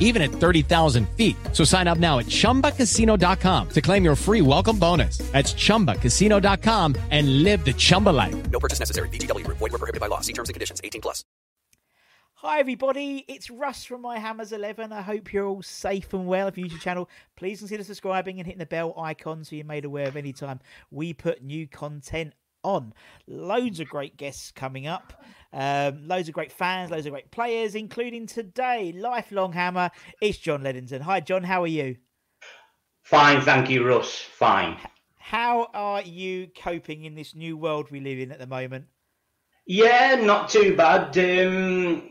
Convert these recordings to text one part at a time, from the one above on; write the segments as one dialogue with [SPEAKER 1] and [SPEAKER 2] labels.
[SPEAKER 1] even at 30,000 feet. So sign up now at ChumbaCasino.com to claim your free welcome bonus. That's ChumbaCasino.com and live the Chumba life.
[SPEAKER 2] No purchase necessary. VGW. Void were prohibited by law. See terms and conditions. 18 plus.
[SPEAKER 3] Hi everybody, it's Russ from My Hammers 11. I hope you're all safe and well. If you use your channel, please consider subscribing and hitting the bell icon so you're made aware of any time we put new content on. Loads of great guests coming up, um, loads of great fans, loads of great players, including today, lifelong hammer. It's John Ledington. Hi John, how are you?
[SPEAKER 4] Fine, thank you, Russ. Fine.
[SPEAKER 3] How are you coping in this new world we live in at the moment?
[SPEAKER 4] Yeah, not too bad. Um,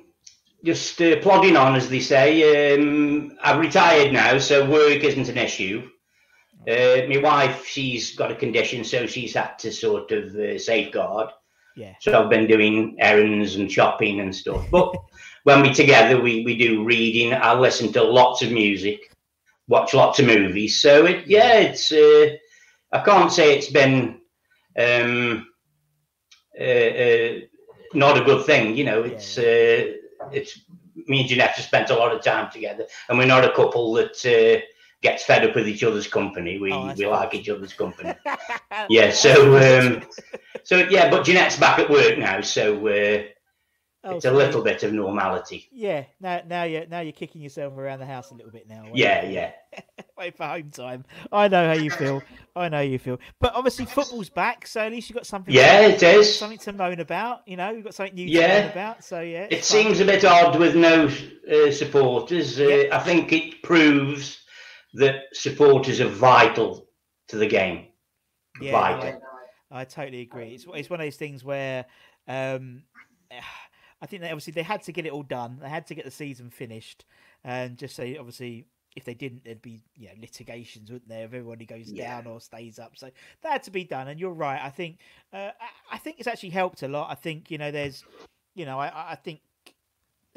[SPEAKER 4] just uh, plodding on, as they say. Um, I've retired now, so work isn't an issue. Uh, my wife, she's got a condition, so she's had to sort of uh, safeguard.
[SPEAKER 3] Yeah.
[SPEAKER 4] So I've been doing errands and shopping and stuff. But when we're together, we, we do reading. I listen to lots of music, watch lots of movies. So it, yeah, it's. Uh, I can't say it's been um, uh, uh, not a good thing. You know, it's uh, it's me and Jeanette have spent a lot of time together, and we're not a couple that uh, gets fed up with each other's company. We
[SPEAKER 3] Oh,
[SPEAKER 4] we like each other's company. yeah. So um, so yeah, but Jeanette's back at work now, so uh,
[SPEAKER 3] Oh,
[SPEAKER 4] it's a little bit of normality.
[SPEAKER 3] Yeah, now now you're now you're kicking yourself around the house a little bit now.
[SPEAKER 4] Yeah, yeah.
[SPEAKER 3] Wait for home time. I know how you feel. I know how you feel. But obviously football's back, so at least you've got something.
[SPEAKER 4] Yeah,
[SPEAKER 3] to,
[SPEAKER 4] it is.
[SPEAKER 3] something to moan about. You know, you've got something new to
[SPEAKER 4] Yeah.
[SPEAKER 3] moan about. So yeah,
[SPEAKER 4] It
[SPEAKER 3] fine.
[SPEAKER 4] seems a bit odd with no uh, supporters. Uh,
[SPEAKER 3] Yeah.
[SPEAKER 4] I think it proves that supporters are vital to the game.
[SPEAKER 3] Yeah,
[SPEAKER 4] vital.
[SPEAKER 3] I, I totally agree. It's it's one of those things where um, I think they obviously they had to get it all done. They had to get the season finished, and just say obviously if they didn't, there'd be you know litigations, wouldn't there? If everybody goes
[SPEAKER 4] Yeah.
[SPEAKER 3] down or stays up, so that had to be done. And you're right. I think uh, I- I think it's actually helped a lot. I think you know there's you know I I think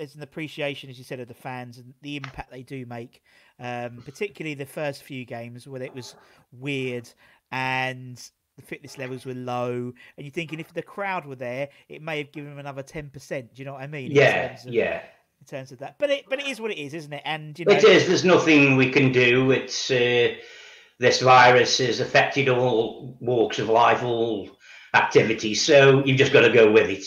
[SPEAKER 3] there's an appreciation, as you said, of the fans and the impact they do make. Um, particularly the first few games where it was weird and the fitness levels were low, and you're thinking if the crowd were there, it may have given them another ten percent. Do you know what I mean? in
[SPEAKER 4] Yeah,
[SPEAKER 3] terms of-
[SPEAKER 4] yeah.
[SPEAKER 3] In terms of that, but it but it is what it is, isn't it? And you know,
[SPEAKER 4] It is. There's nothing we can do. It's uh, this virus has affected all walks of life, all activities. So you've just got to go with it.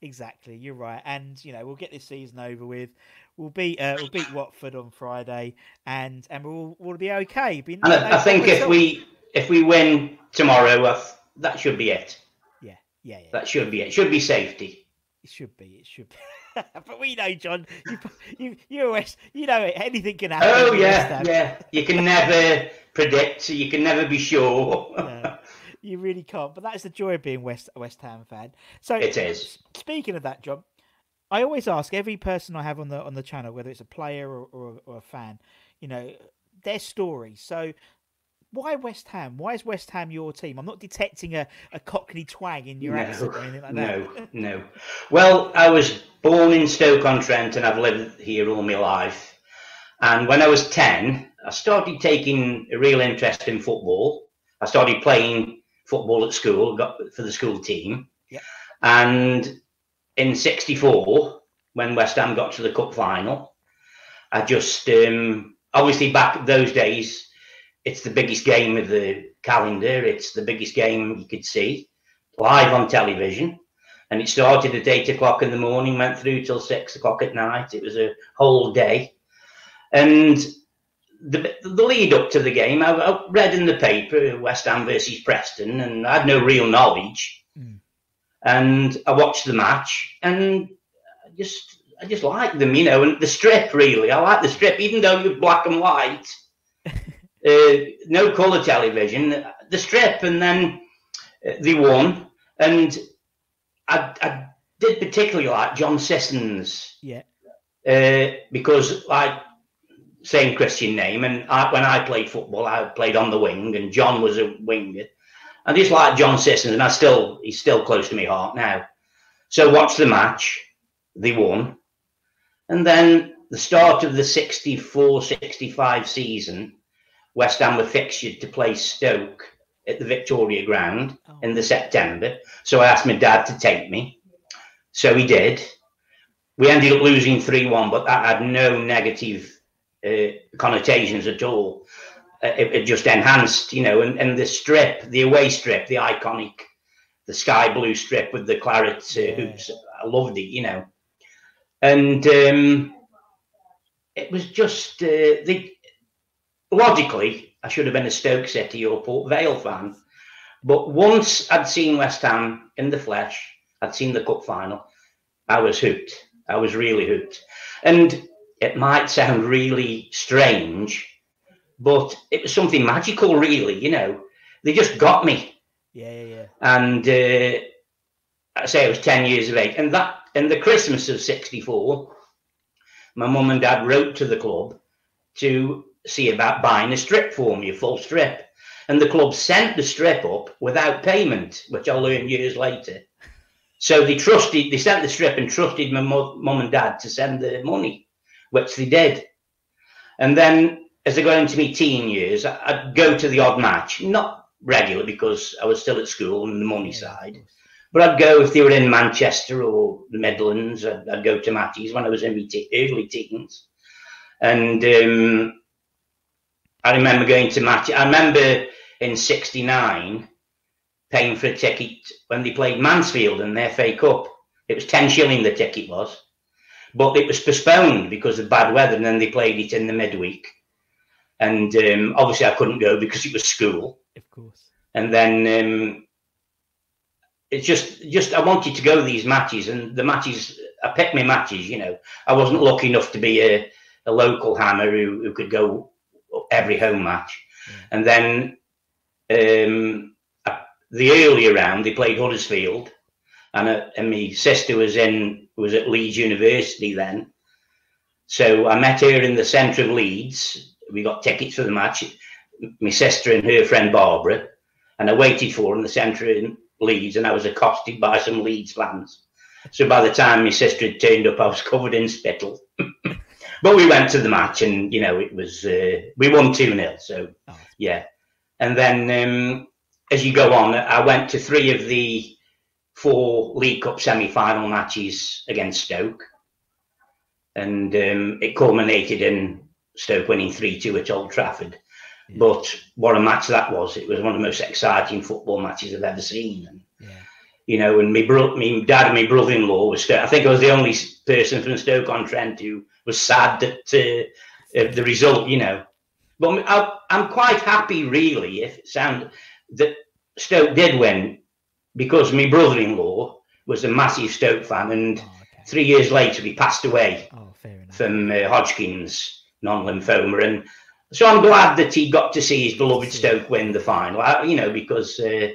[SPEAKER 3] Exactly, you're right, and you know we'll get this season over with. We'll beat uh, we'll beat Watford on Friday, and and we'll we'll be okay. Be no-
[SPEAKER 4] I, I think if we if we win tomorrow, I that should be it.
[SPEAKER 3] yeah yeah yeah
[SPEAKER 4] That should be it. Should be safety.
[SPEAKER 3] it should be it should be. but we know, John, you you you're West, you know it, anything can happen.
[SPEAKER 4] Oh yeah, yeah. You can never predict. You can never be sure.
[SPEAKER 3] No, you really can't. But that's the joy of being West a West Ham fan. So
[SPEAKER 4] It is.
[SPEAKER 3] Speaking of that, John, I always ask every person I have on the on the channel, whether it's a player or, or, or a fan, you know, their story. So why West Ham? Why is West Ham your team? I'm not detecting a, a Cockney twang in your accent or anything like
[SPEAKER 4] no, no. Well, I was born in Stoke-on-Trent and I've lived here all my life. And when I was 10, I started taking a real interest in football. I started playing football at school, got for the school team.
[SPEAKER 3] Yep.
[SPEAKER 4] And in '64 when West Ham got to the cup final, I just um, obviously back those days, it's the biggest game of the calendar. It's the biggest game you could see live on television. And it started at eight o'clock in the morning, went through till six o'clock at night. It was a whole day. And the, the lead up to the game, I, I read in the paper West Ham versus Preston, and I had no real knowledge.
[SPEAKER 3] Mm.
[SPEAKER 4] And I watched the match, and I just I just liked them, you know, and the strip really. I like the strip, even though it was black and white, uh, no colour television. The strip, and then uh, they won, and I, I did particularly like John Sissons
[SPEAKER 3] Yeah.
[SPEAKER 4] uh, because like same Christian name, and I, when I played football, I played on the wing, and John was a winger. And just like John Sissons, and I still he's still close to my heart now. So watch the match, they won, and then the start of the 64-65 season, West Ham were fixtured to play Stoke at the Victoria Ground
[SPEAKER 3] Oh.
[SPEAKER 4] in the September. So I asked my dad to take me. So he did. We ended up losing 3 1, but that had no negative uh, connotations at all. Uh, it, it just enhanced, you know, and, and the strip, the away strip, the iconic, the sky blue strip with the claret uh, hoops. I loved it, you know. And um, it was just, uh, the, logically, I should have been a Stoke City or Port Vale fan. But once I'd seen West Ham in the flesh, I'd seen the cup final, I was hooked. I was really hooked. And it might sound really strange, but it was something magical, really. You know, they just got me.
[SPEAKER 3] Yeah, yeah, yeah.
[SPEAKER 4] And uh, I say I was 10 years of age. And that, in the Christmas of 64, my mum and dad wrote to the club to see about buying a strip for me, a full strip. And the club sent the strip up without payment, which I learned years later. So they trusted, they sent the strip and trusted my mum and dad to send the money, which they did. And then as I got into my teen years, I'd go to the odd match, not regular because I was still at school and the money side. But I'd go if they were in Manchester or the Midlands. I'd, I'd go to matches when I was in my te- early teens, and um, I remember going to match. I remember in '69 paying for a ticket when they played Mansfield in their FA Cup. It was ten shilling the ticket was, but it was postponed because of bad weather, and then they played it in the midweek. And um, obviously, I couldn't go because it was school
[SPEAKER 3] Of course.
[SPEAKER 4] and then um, it's just just I wanted to go to these matches, and the matches I picked my matches. You know, I wasn't lucky enough to be a, a local hammer who, who could go every home match, and then um, the earlier round they played Huddersfield, and uh, and my sister was in was at Leeds University then, so I met her in the centre of Leeds. We got tickets for the match. My sister and her friend Barbara and I waited for her in the centre in Leeds, and I was accosted by some Leeds fans. So by the time my sister had turned up, I was covered in spittle. but we went to the match, and you know it was uh, we won two 0 So
[SPEAKER 3] Oh,
[SPEAKER 4] yeah, and then um, as you go on, I went to three of the four League Cup semi-final matches against Stoke, and um, it culminated in Stoke winning three two at Old Trafford. But what a match that was! It was one of the most exciting football matches I've ever seen. And
[SPEAKER 3] yeah.
[SPEAKER 4] you know, and my bro- my dad and my brother-in-law was. I think I was the only person from Stoke-on-Trent who was sad that uh, the result. You know, but I, I'm quite happy, really, if it sound that Stoke did win because my brother-in-law was a massive Stoke fan, and
[SPEAKER 3] Oh, okay.
[SPEAKER 4] three years later he passed away
[SPEAKER 3] Oh,
[SPEAKER 4] from uh, Hodgkin's non-lymphoma, and so I'm glad that he got to see his beloved Stoke win the final. I- You know, because uh,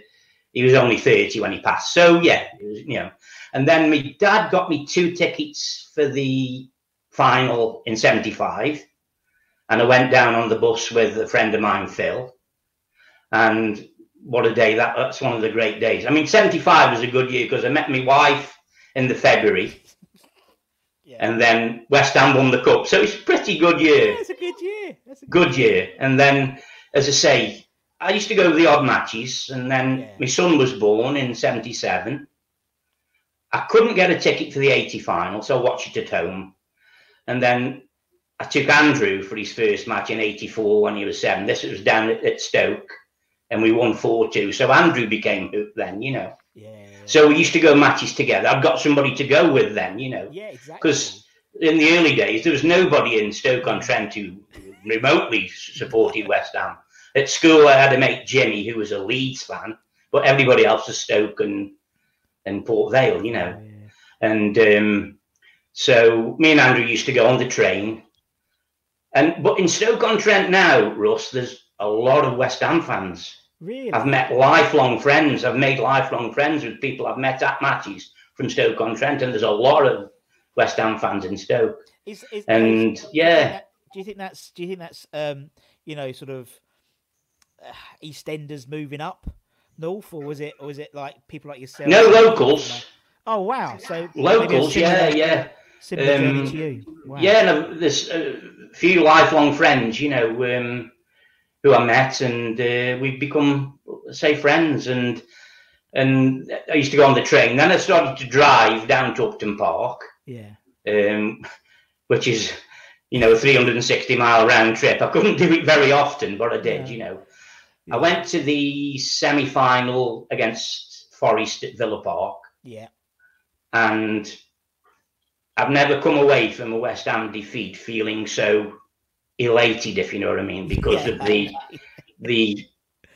[SPEAKER 4] he was only thirty when he passed. So yeah, it was, you know. And then my dad got me two tickets for the final in '75, and I went down on the bus with a friend of mine, Phil. And what a day that! That's one of the great days. I mean, '75 was a good year because I met my wife in the February
[SPEAKER 3] Yeah.
[SPEAKER 4] and then West Ham won the cup. So it's a pretty good year.
[SPEAKER 3] yeah,
[SPEAKER 4] year,
[SPEAKER 3] it's a good year. That's a
[SPEAKER 4] good year. And then, as I say, I used to go to the odd matches, and then
[SPEAKER 3] Yeah.
[SPEAKER 4] my son was born in '77. I couldn't get a ticket for the 80 final, so I watched it at home. And then I took Andrew for his first match in 84 when he was seven. This was down at, at Stoke, and we won 4 2. So Andrew became hooked then, you know.
[SPEAKER 3] Yeah.
[SPEAKER 4] So we used to go matches together. I've got somebody to go with then, you know.
[SPEAKER 3] Yeah, exactly.
[SPEAKER 4] Because in the early days, there was nobody in Stoke on Trent who remotely supported West Ham. At school, I had a mate, Jimmy, who was a Leeds fan, but everybody else was Stoke and, and Port Vale, you know.
[SPEAKER 3] Yeah.
[SPEAKER 4] And um, so me and Andrew used to go on the train. And but in Stoke on Trent now, Russ, there's a lot of West Ham fans.
[SPEAKER 3] Really?
[SPEAKER 4] I've met lifelong friends. I've made lifelong friends with people I've met at matches from Stoke on Trent, and there's a lot of West Ham fans in Stoke.
[SPEAKER 3] Is, is,
[SPEAKER 4] And,
[SPEAKER 3] think
[SPEAKER 4] yeah.
[SPEAKER 3] do you think that's do you think that's um you know sort of uh, EastEnders moving up north, or was it or was it like people like yourself?
[SPEAKER 4] No locals,
[SPEAKER 3] Oh wow! So
[SPEAKER 4] locals, yeah, yeah,
[SPEAKER 3] Similar
[SPEAKER 4] Um,
[SPEAKER 3] to you. Wow.
[SPEAKER 4] yeah. No, there's a few lifelong friends, you know, um, who I met, and uh, we've become, say, friends. And and I used to go on the train. Then I started to drive down to Upton Park.
[SPEAKER 3] Yeah.
[SPEAKER 4] um, which is you know a 360 mile round trip. I couldn't do it very often, but I did.
[SPEAKER 3] Yeah.
[SPEAKER 4] You know, I went to the semi final against Forest at Villa Park,
[SPEAKER 3] Yeah.
[SPEAKER 4] and I've never come away from a West Ham defeat feeling so elated, if you know what I mean, because
[SPEAKER 3] Yeah.
[SPEAKER 4] of the the.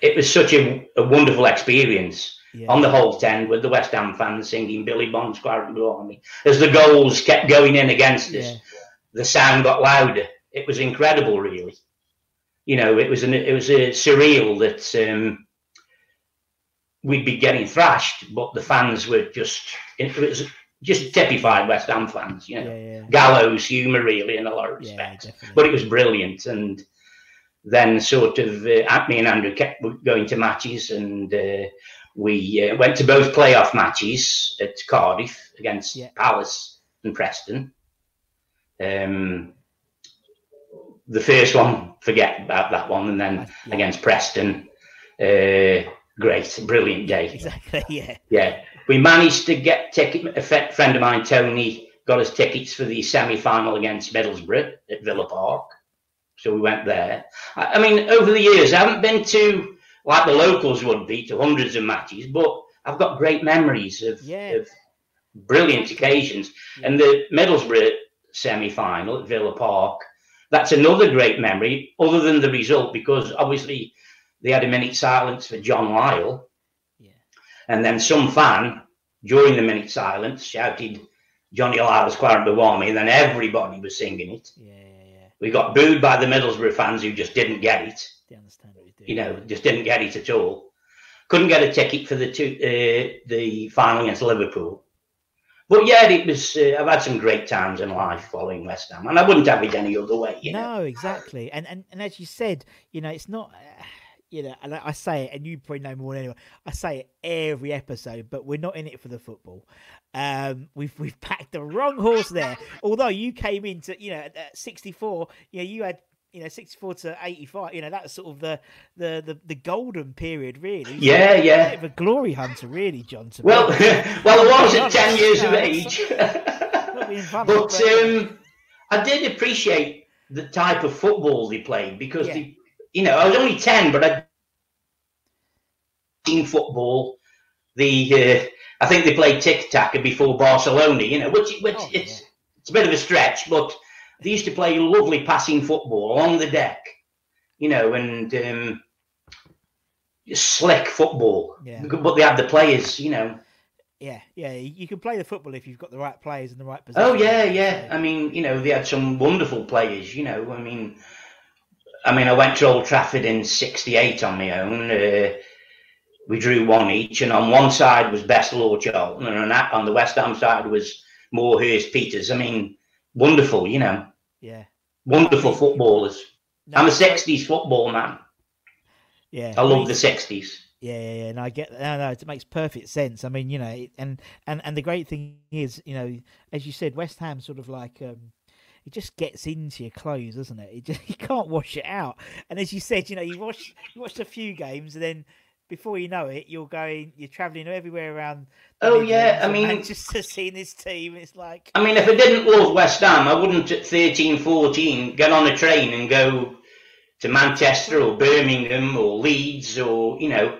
[SPEAKER 4] It was such a, a wonderful experience
[SPEAKER 3] Yeah.
[SPEAKER 4] on the whole 10 with the West Ham fans singing Billy Bonds' Claret Army. As the goals kept going in against us,
[SPEAKER 3] Yeah.
[SPEAKER 4] the sound got louder. It was incredible, really. You know, it was an, it was a surreal that um, we'd be getting thrashed, but the fans were just it was just typified West Ham fans. You know,
[SPEAKER 3] Yeah. Yeah.
[SPEAKER 4] gallows humour, really, in a lot of respects.
[SPEAKER 3] definitely.
[SPEAKER 4] but it was brilliant, and then sort of uh, me and Andrew kept going to matches, and uh, we uh, went to both playoff matches at Cardiff against
[SPEAKER 3] Yeah.
[SPEAKER 4] Palace and Preston. Um, the first one, forget about that one, and then
[SPEAKER 3] yeah.
[SPEAKER 4] against Preston, uh, great, brilliant day.
[SPEAKER 3] Exactly. Yeah.
[SPEAKER 4] Yeah, we managed to get ticket. A friend of mine, Tony, got us tickets for the semi-final against Middlesbrough at Villa Park, so we went there. I, I mean, over the years, I haven't been to like the locals would be to hundreds of matches, but I've got great memories of,
[SPEAKER 3] Yeah.
[SPEAKER 4] of brilliant occasions. And the Middlesbrough semi-final at Villa Park, that's another great memory, other than the result, because obviously they had a minute silence for John
[SPEAKER 3] Lyall.
[SPEAKER 4] And then some fan during the minute silence shouted Johnny Lyall's Claret Army, and then everybody was singing it.
[SPEAKER 3] Yeah. Yeah. Yeah.
[SPEAKER 4] We got booed by the Middlesbrough fans who just didn't get it.
[SPEAKER 3] They understand what you do.
[SPEAKER 4] You know, just didn't get it at all. Couldn't get a ticket for the two, uh, the final against Liverpool. But yeah, it was. Uh, I've had some great times in life following West Ham, and I wouldn't have it any other way. You know?
[SPEAKER 3] No, exactly. And, and and as you said, you know, it's not. Uh, you know, and I say it, and you probably know more than anyone. I say it every episode, but we're not in it for the football. Um, we've we've packed the wrong horse there. Although you came into, you know, at- at 64, you know, you had. You know, sixty-four to eighty-five. You know, that's sort of the the the, the golden period, really. So
[SPEAKER 4] Yeah,
[SPEAKER 3] a
[SPEAKER 4] yeah.
[SPEAKER 3] bit of a glory hunter, really, John.
[SPEAKER 4] Well, well, I was at ten years
[SPEAKER 3] you
[SPEAKER 4] of age. but
[SPEAKER 3] but-
[SPEAKER 4] um, I did appreciate the type of football they played because
[SPEAKER 3] Yeah.
[SPEAKER 4] they, you know, I was only ten, but I'd seen football. The uh, I think they played tic tac before Barcelona, you know, which which
[SPEAKER 3] Oh,
[SPEAKER 4] it's
[SPEAKER 3] yeah.
[SPEAKER 4] it's a bit of a stretch, but they used to play lovely passing football along the deck, you know, and um, slick football.
[SPEAKER 3] Yeah.
[SPEAKER 4] But they had the players, you know.
[SPEAKER 3] Yeah, yeah. You can play the football if you've got the right players in the right position.
[SPEAKER 4] Oh yeah, yeah. I mean, you know, they had some wonderful players. You know, I mean, I mean, I went to Old Trafford in '68 on my own. Uh, we drew one each, and on one side was Best Law Charlton, and on, that, on the West Ham side was Moore Hurst Peters. I mean, wonderful. You know,
[SPEAKER 3] yeah.
[SPEAKER 4] wonderful footballers.
[SPEAKER 3] No,
[SPEAKER 4] I'm a '60s football man.
[SPEAKER 3] Yeah,
[SPEAKER 4] I love the '60s.
[SPEAKER 3] Yeah, yeah, yeah. And I get no, no. It makes perfect sense. I mean, you know, and and and the great thing is, you know, as you said, West Ham sort of like um, it just gets into your clothes, doesn't it? it just, you can't wash it out. And as you said, you know, you watch you watched a few games, and then before you know it, you're going, you're travelling everywhere around.
[SPEAKER 4] Oh, yeah, I mean-
[SPEAKER 3] just to seeing this team, it's like
[SPEAKER 4] I mean, if I didn't love West Ham, I wouldn't at 13, 14 get on a train and go to Manchester or Birmingham or Leeds or, you know,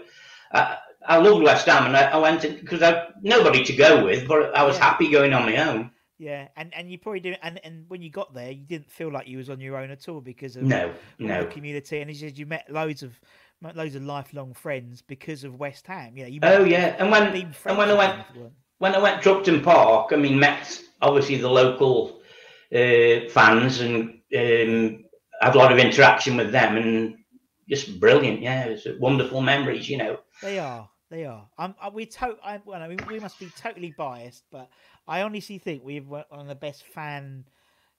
[SPEAKER 4] I, I loved West Ham and I, I went because I nobody to go with, but I was
[SPEAKER 3] Yeah.
[SPEAKER 4] happy going on my own.
[SPEAKER 3] Yeah, and and you probably didn't, and and when you got there, you didn't feel like you was on your own at all because of
[SPEAKER 4] No, no.
[SPEAKER 3] the community, and as you said, you met loads of met loads of lifelong friends because of West Ham. You know, you
[SPEAKER 4] Oh, yeah, and when- and when I went-
[SPEAKER 3] them if you weren't.
[SPEAKER 4] when I went to Upton Park, I mean, met obviously the local uh, fans and um, had a lot of interaction with them and just brilliant. Yeah, it was wonderful memories, you know.
[SPEAKER 3] They are. They are. I'm. I, we're to- I, well, I mean, we must be totally biased, but I honestly think we're one of the best fan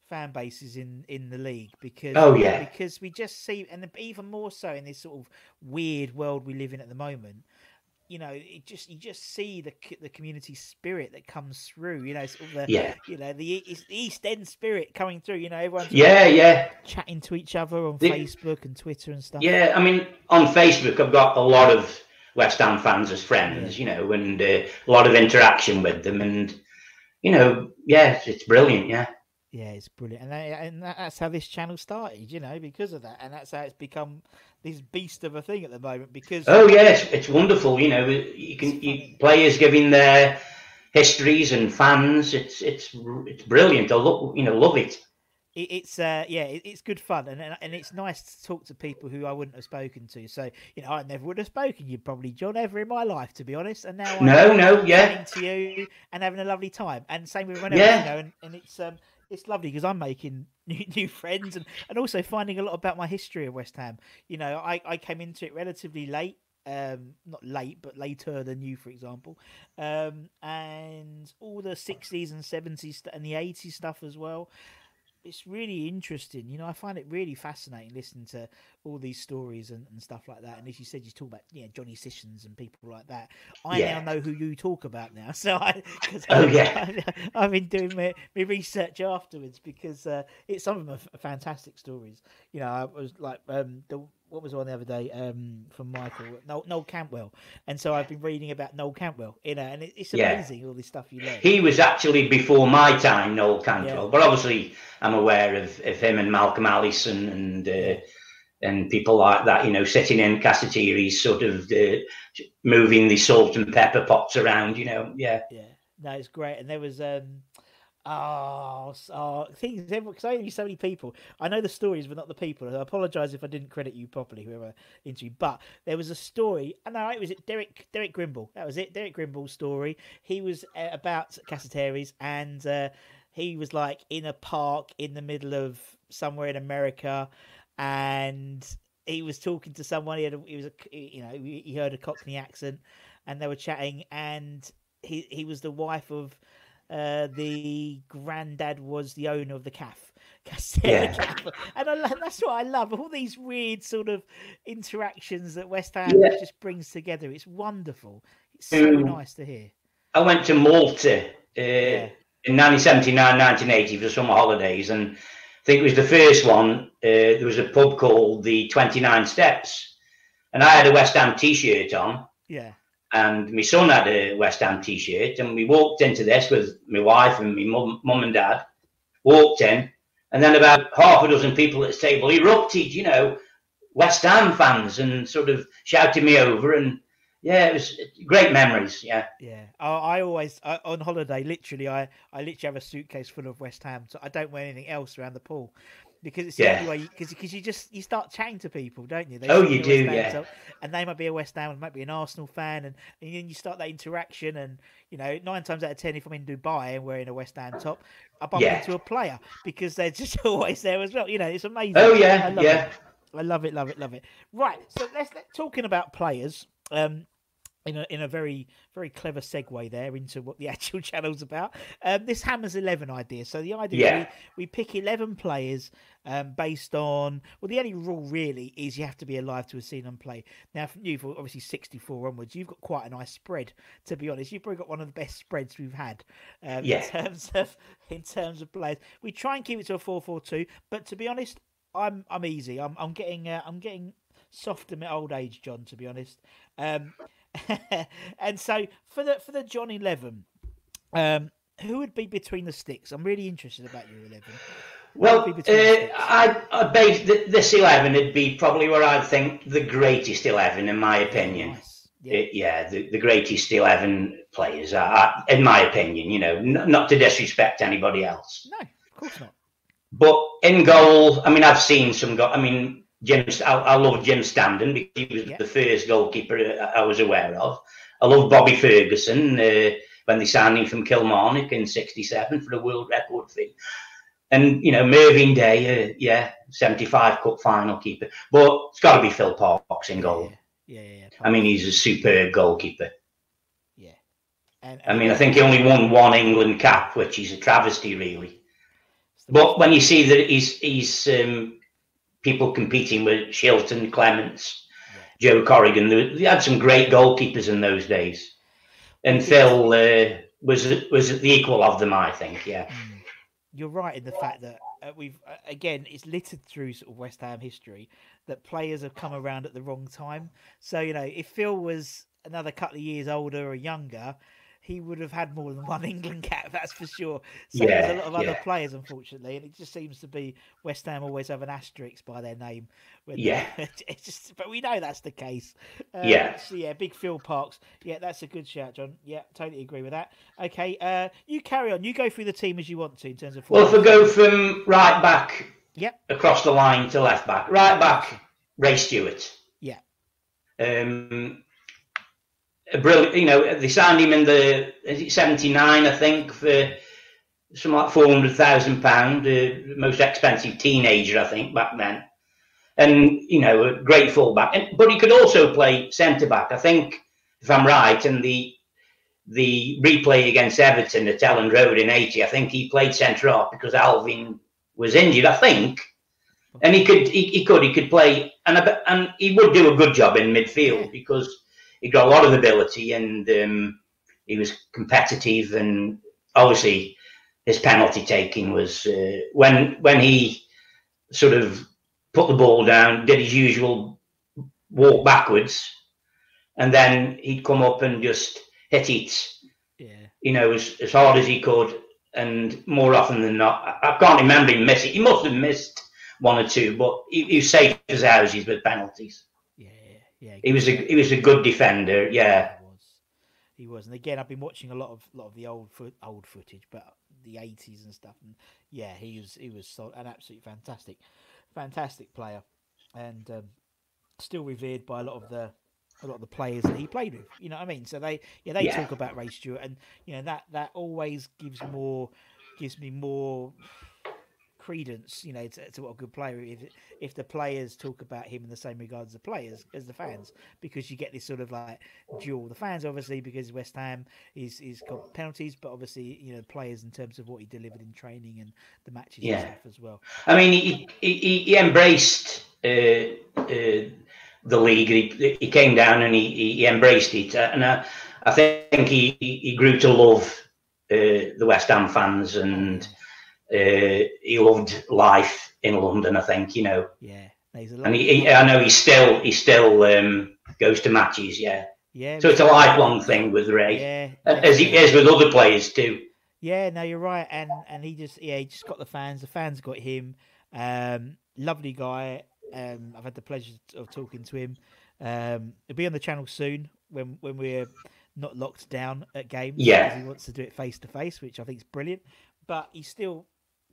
[SPEAKER 3] fan bases in in the league because
[SPEAKER 4] Oh, yeah.
[SPEAKER 3] because we just see and even more so in this sort of weird world we live in at the moment. You know, it just you just see the the community spirit that comes through. You know, sort of the
[SPEAKER 4] Yeah.
[SPEAKER 3] you know the East End spirit coming through. You know, everyone's
[SPEAKER 4] Yeah, yeah,
[SPEAKER 3] chatting to each other on
[SPEAKER 4] The-
[SPEAKER 3] Facebook and Twitter and stuff.
[SPEAKER 4] yeah. I mean, on Facebook, I've got a lot of West Ham fans as friends, you know, and uh, a lot of interaction with them, and you know, yeah, it's, it's brilliant. Yeah,
[SPEAKER 3] Yeah, it's brilliant, and that, and that's how this channel started. You know, because of that, and that's how it's become this beast of a thing at the moment. Because
[SPEAKER 4] Oh yes, it's wonderful. You know, you can you, players giving their histories and fans. It's it's it's brilliant. I love you know love it.
[SPEAKER 3] It, it's uh, yeah, it, it's good fun, and and it's nice to talk to people who I wouldn't have spoken to. So you know, I never would have spoken you probably, John, ever in my life, to be honest. And now I'm
[SPEAKER 4] No, no, yeah,
[SPEAKER 3] to you and having a lovely time, and same with else.
[SPEAKER 4] Yeah.
[SPEAKER 3] You know, and, and it's um. It's lovely because I'm making new, new friends and, and also finding a lot about my history of West Ham. You know, I, I came into it relatively late, um, not late, but later than you, for example. Um, and all the 60s and 70s st- and the 80s stuff as well. It's really interesting. You know, I find it really fascinating listening to all these stories and, and stuff like that. And as you said, you talk about you know, Johnny Sissons and people like that. I
[SPEAKER 4] Yeah.
[SPEAKER 3] now know who you talk about now. So I, cause
[SPEAKER 4] Oh,
[SPEAKER 3] I,
[SPEAKER 4] yeah.
[SPEAKER 3] I, have been doing my, my research afterwards because uh, it's some of them are fantastic stories. You know, I was like, um, the, what was on the other day um, from Michael Noel, Noel Campbell, and so I've been reading about Noel Campbell. You know, and it, it's
[SPEAKER 4] Yeah.
[SPEAKER 3] amazing all this stuff you learn.
[SPEAKER 4] he was actually before my time, Noel Cantwell.
[SPEAKER 3] Yeah.
[SPEAKER 4] But obviously, I'm aware of, of him and Malcolm Allison and uh, and people like that. You know, sitting in cafeterias, sort of uh, moving the salt and pepper pots around. You know, yeah.
[SPEAKER 3] Yeah, no, it's great. And there was um, oh, oh things because I only so many people. I know the stories, but not the people. I apologise if I didn't credit you properly, whoever interviewed. But there was a story. I know it was it Derek Derek Grimble. That was it. Derek Grimble's story. He was uh, about Cassettari's and. Uh, he was like in a park in the middle of somewhere in America, and he was talking to someone. He had, a, he was, a, you know, he heard a Cockney accent, and they were chatting, and he he was the wife of uh, the granddad was the owner of the calf.
[SPEAKER 4] Yeah.
[SPEAKER 3] and I, that's what I love. All these weird sort of interactions that West Ham
[SPEAKER 4] Yeah.
[SPEAKER 3] just brings together. It's wonderful. It's so
[SPEAKER 4] Mm.
[SPEAKER 3] nice to hear.
[SPEAKER 4] I went to Malta uh, in 1979, 1980 for summer holidays, and I think it was the first one. Uh, there was a pub called the 29 Steps, and I had a West Ham T-shirt on,
[SPEAKER 3] Yeah,
[SPEAKER 4] and my son had a West Ham T-shirt, and we walked into this with my wife and my mum, mum and dad. Walked in, and then about half a dozen people at the table erupted, you know, West Ham fans, and sort of shouted me over, and yeah, it was great memories. Yeah.
[SPEAKER 3] yeah. I, I always I, on holiday. Literally, I I literally have a suitcase full of West Ham. So I don't wear anything else around the pool because it's the
[SPEAKER 4] Yeah.
[SPEAKER 3] only way. Because because you just you start chatting to people, don't you? They
[SPEAKER 4] Oh, you do, yeah.
[SPEAKER 3] and they might be a West Ham, might be an Arsenal fan, and, and then you start that interaction. And you know, nine times out of ten, if I'm in Dubai and wearing a West Ham top, I bump
[SPEAKER 4] Yeah.
[SPEAKER 3] into a player because they're just always there as well. You know, it's amazing.
[SPEAKER 4] Oh
[SPEAKER 3] I
[SPEAKER 4] yeah,
[SPEAKER 3] love
[SPEAKER 4] yeah.
[SPEAKER 3] it. I love it, love it, love it. Right, so let's let, talking about players. Um, in a in a very very clever segue there into what the actual channel's about. Um, this Hammers Eleven idea. So the idea
[SPEAKER 4] Yeah.
[SPEAKER 3] is we, we pick eleven players um, based on well, the only rule really is you have to be alive to have seen them play. Now, from you, for obviously sixty four onwards, you've got quite a nice spread. To be honest, you've probably got one of the best spreads we've had um,
[SPEAKER 4] Yeah.
[SPEAKER 3] in terms of in terms of players. We try and keep it to a four four two, but to be honest, I'm I'm easy. I'm I'm getting uh, I'm getting soft at my old age, John. To be honest, um, and so for the for the John Eleven, um, who would be between the sticks? I'm really interested about your eleven.
[SPEAKER 4] Well, uh. I, I base th- this eleven would be probably where I'd think the greatest eleven, in my opinion.
[SPEAKER 3] Nice. Yeah.
[SPEAKER 4] Uh, yeah, the, the greatest eleven players, uh, in my opinion. You know, n- not to disrespect anybody else,
[SPEAKER 3] no, of course not.
[SPEAKER 4] but in goal, I mean, I've seen some. Go- I mean, Jim, I, I love Jim Standen because he was
[SPEAKER 3] Yeah.
[SPEAKER 4] the first goalkeeper I I was aware of. I love Bobby Ferguson uh, when they signed him from Kilmarnock in '67 for a world record fee. And you know Mervyn Day, uh, yeah, '75 Cup final keeper, but it's got to be Phil Parkes in goal.
[SPEAKER 3] Yeah, yeah, yeah.
[SPEAKER 4] I mean, he's a superb goalkeeper.
[SPEAKER 3] yeah. And,
[SPEAKER 4] I mean, I think he only won one England cap, which is a travesty, really. But when you see that he's he's um, people competing with Shilton, Clemence, Joe Corrigan, they, had some great goalkeepers in those days, and Phil uh, was was the equal of them, I think. Yeah,
[SPEAKER 3] you're right in the fact that uh, we've uh, again it's littered through sort of West Ham history that players have come around at the wrong time. So you know, if Phil was another couple of years older or younger, he would have had more than one England cap. That's for sure. So there's a lot of other players, unfortunately, and it just seems to be West Ham always have an asterisk by their name. When
[SPEAKER 4] Yeah.
[SPEAKER 3] it's just, but we know that's the case. Um,
[SPEAKER 4] Yeah.
[SPEAKER 3] So yeah, big Phil Parkes. Yeah, that's a good shout, John. Yeah, totally agree with that. Okay, uh, you carry on. You go through the team as you want to in terms of.
[SPEAKER 4] Well, if we go from right back
[SPEAKER 3] Yep.
[SPEAKER 4] across the line to left back, right back, Ray Stewart.
[SPEAKER 3] Yeah.
[SPEAKER 4] Um, a brilliant, you know, they signed him in the is it seventy nine, I think, for something like four hundred thousand pound, uh, most expensive teenager, I think, back then. And you know, a great fullback, and, but he could also play centre back. I think, if I'm right, and the the replay against Everton at Elland Road in eighty, I think he played centre half because Alvin was injured. I think, and he could he, he could he could play, and and he would do a good job in midfield because he got a lot of ability and um, he was competitive and obviously his penalty taking was uh, when when he sort of put the ball down, did his usual walk backwards, and then he'd come up and just hit it,
[SPEAKER 3] Yeah.
[SPEAKER 4] you know, as, as hard as he could. And more often than not, I, I can't remember him missing. He must have missed one or two, but he, he was safe as houses with penalties.
[SPEAKER 3] Yeah.
[SPEAKER 4] He was a he was a good defender. Yeah,
[SPEAKER 3] He was. He was, and again, I've been watching a lot of lot of the old foot, old footage, but the eighties and stuff. And yeah, he was he was so, an absolutely fantastic, fantastic player, and um, still revered by a lot of the a lot of the players that he played with. You know what I mean? So they yeah they
[SPEAKER 4] Yeah.
[SPEAKER 3] talk about Ray Stewart, and you know that that always gives more gives me more credence, you know, to, to what a good player. If, if the players talk about him in the same regard as the players, as the fans, because you get this sort of like duel. The fans, obviously, because West Ham is he's got penalties, but obviously, you know, players in terms of what he delivered in training and the matches
[SPEAKER 4] Yeah.
[SPEAKER 3] and stuff as well.
[SPEAKER 4] I mean he he, he- embraced uh, uh, the league. He, he came down and he, he- embraced it, Uh, and I, I think he, he he grew to love uh, the West Ham fans, and uh, he loved life in London. I think you know,
[SPEAKER 3] Yeah, he's a
[SPEAKER 4] and he, he, I know he still he still um, goes to matches. Yeah,
[SPEAKER 3] yeah,
[SPEAKER 4] so it's a lifelong thing with Ray,
[SPEAKER 3] yeah,
[SPEAKER 4] as he is with other players too.
[SPEAKER 3] Yeah, no, you're right, and and he just yeah, he just got the fans. The fans got him. Um, lovely guy. Um, I've had the pleasure of talking to him. Um, he'll be on the channel soon when when we're not locked down at games.
[SPEAKER 4] Yeah.
[SPEAKER 3] he wants to do it face to face, which I think is brilliant. But he still.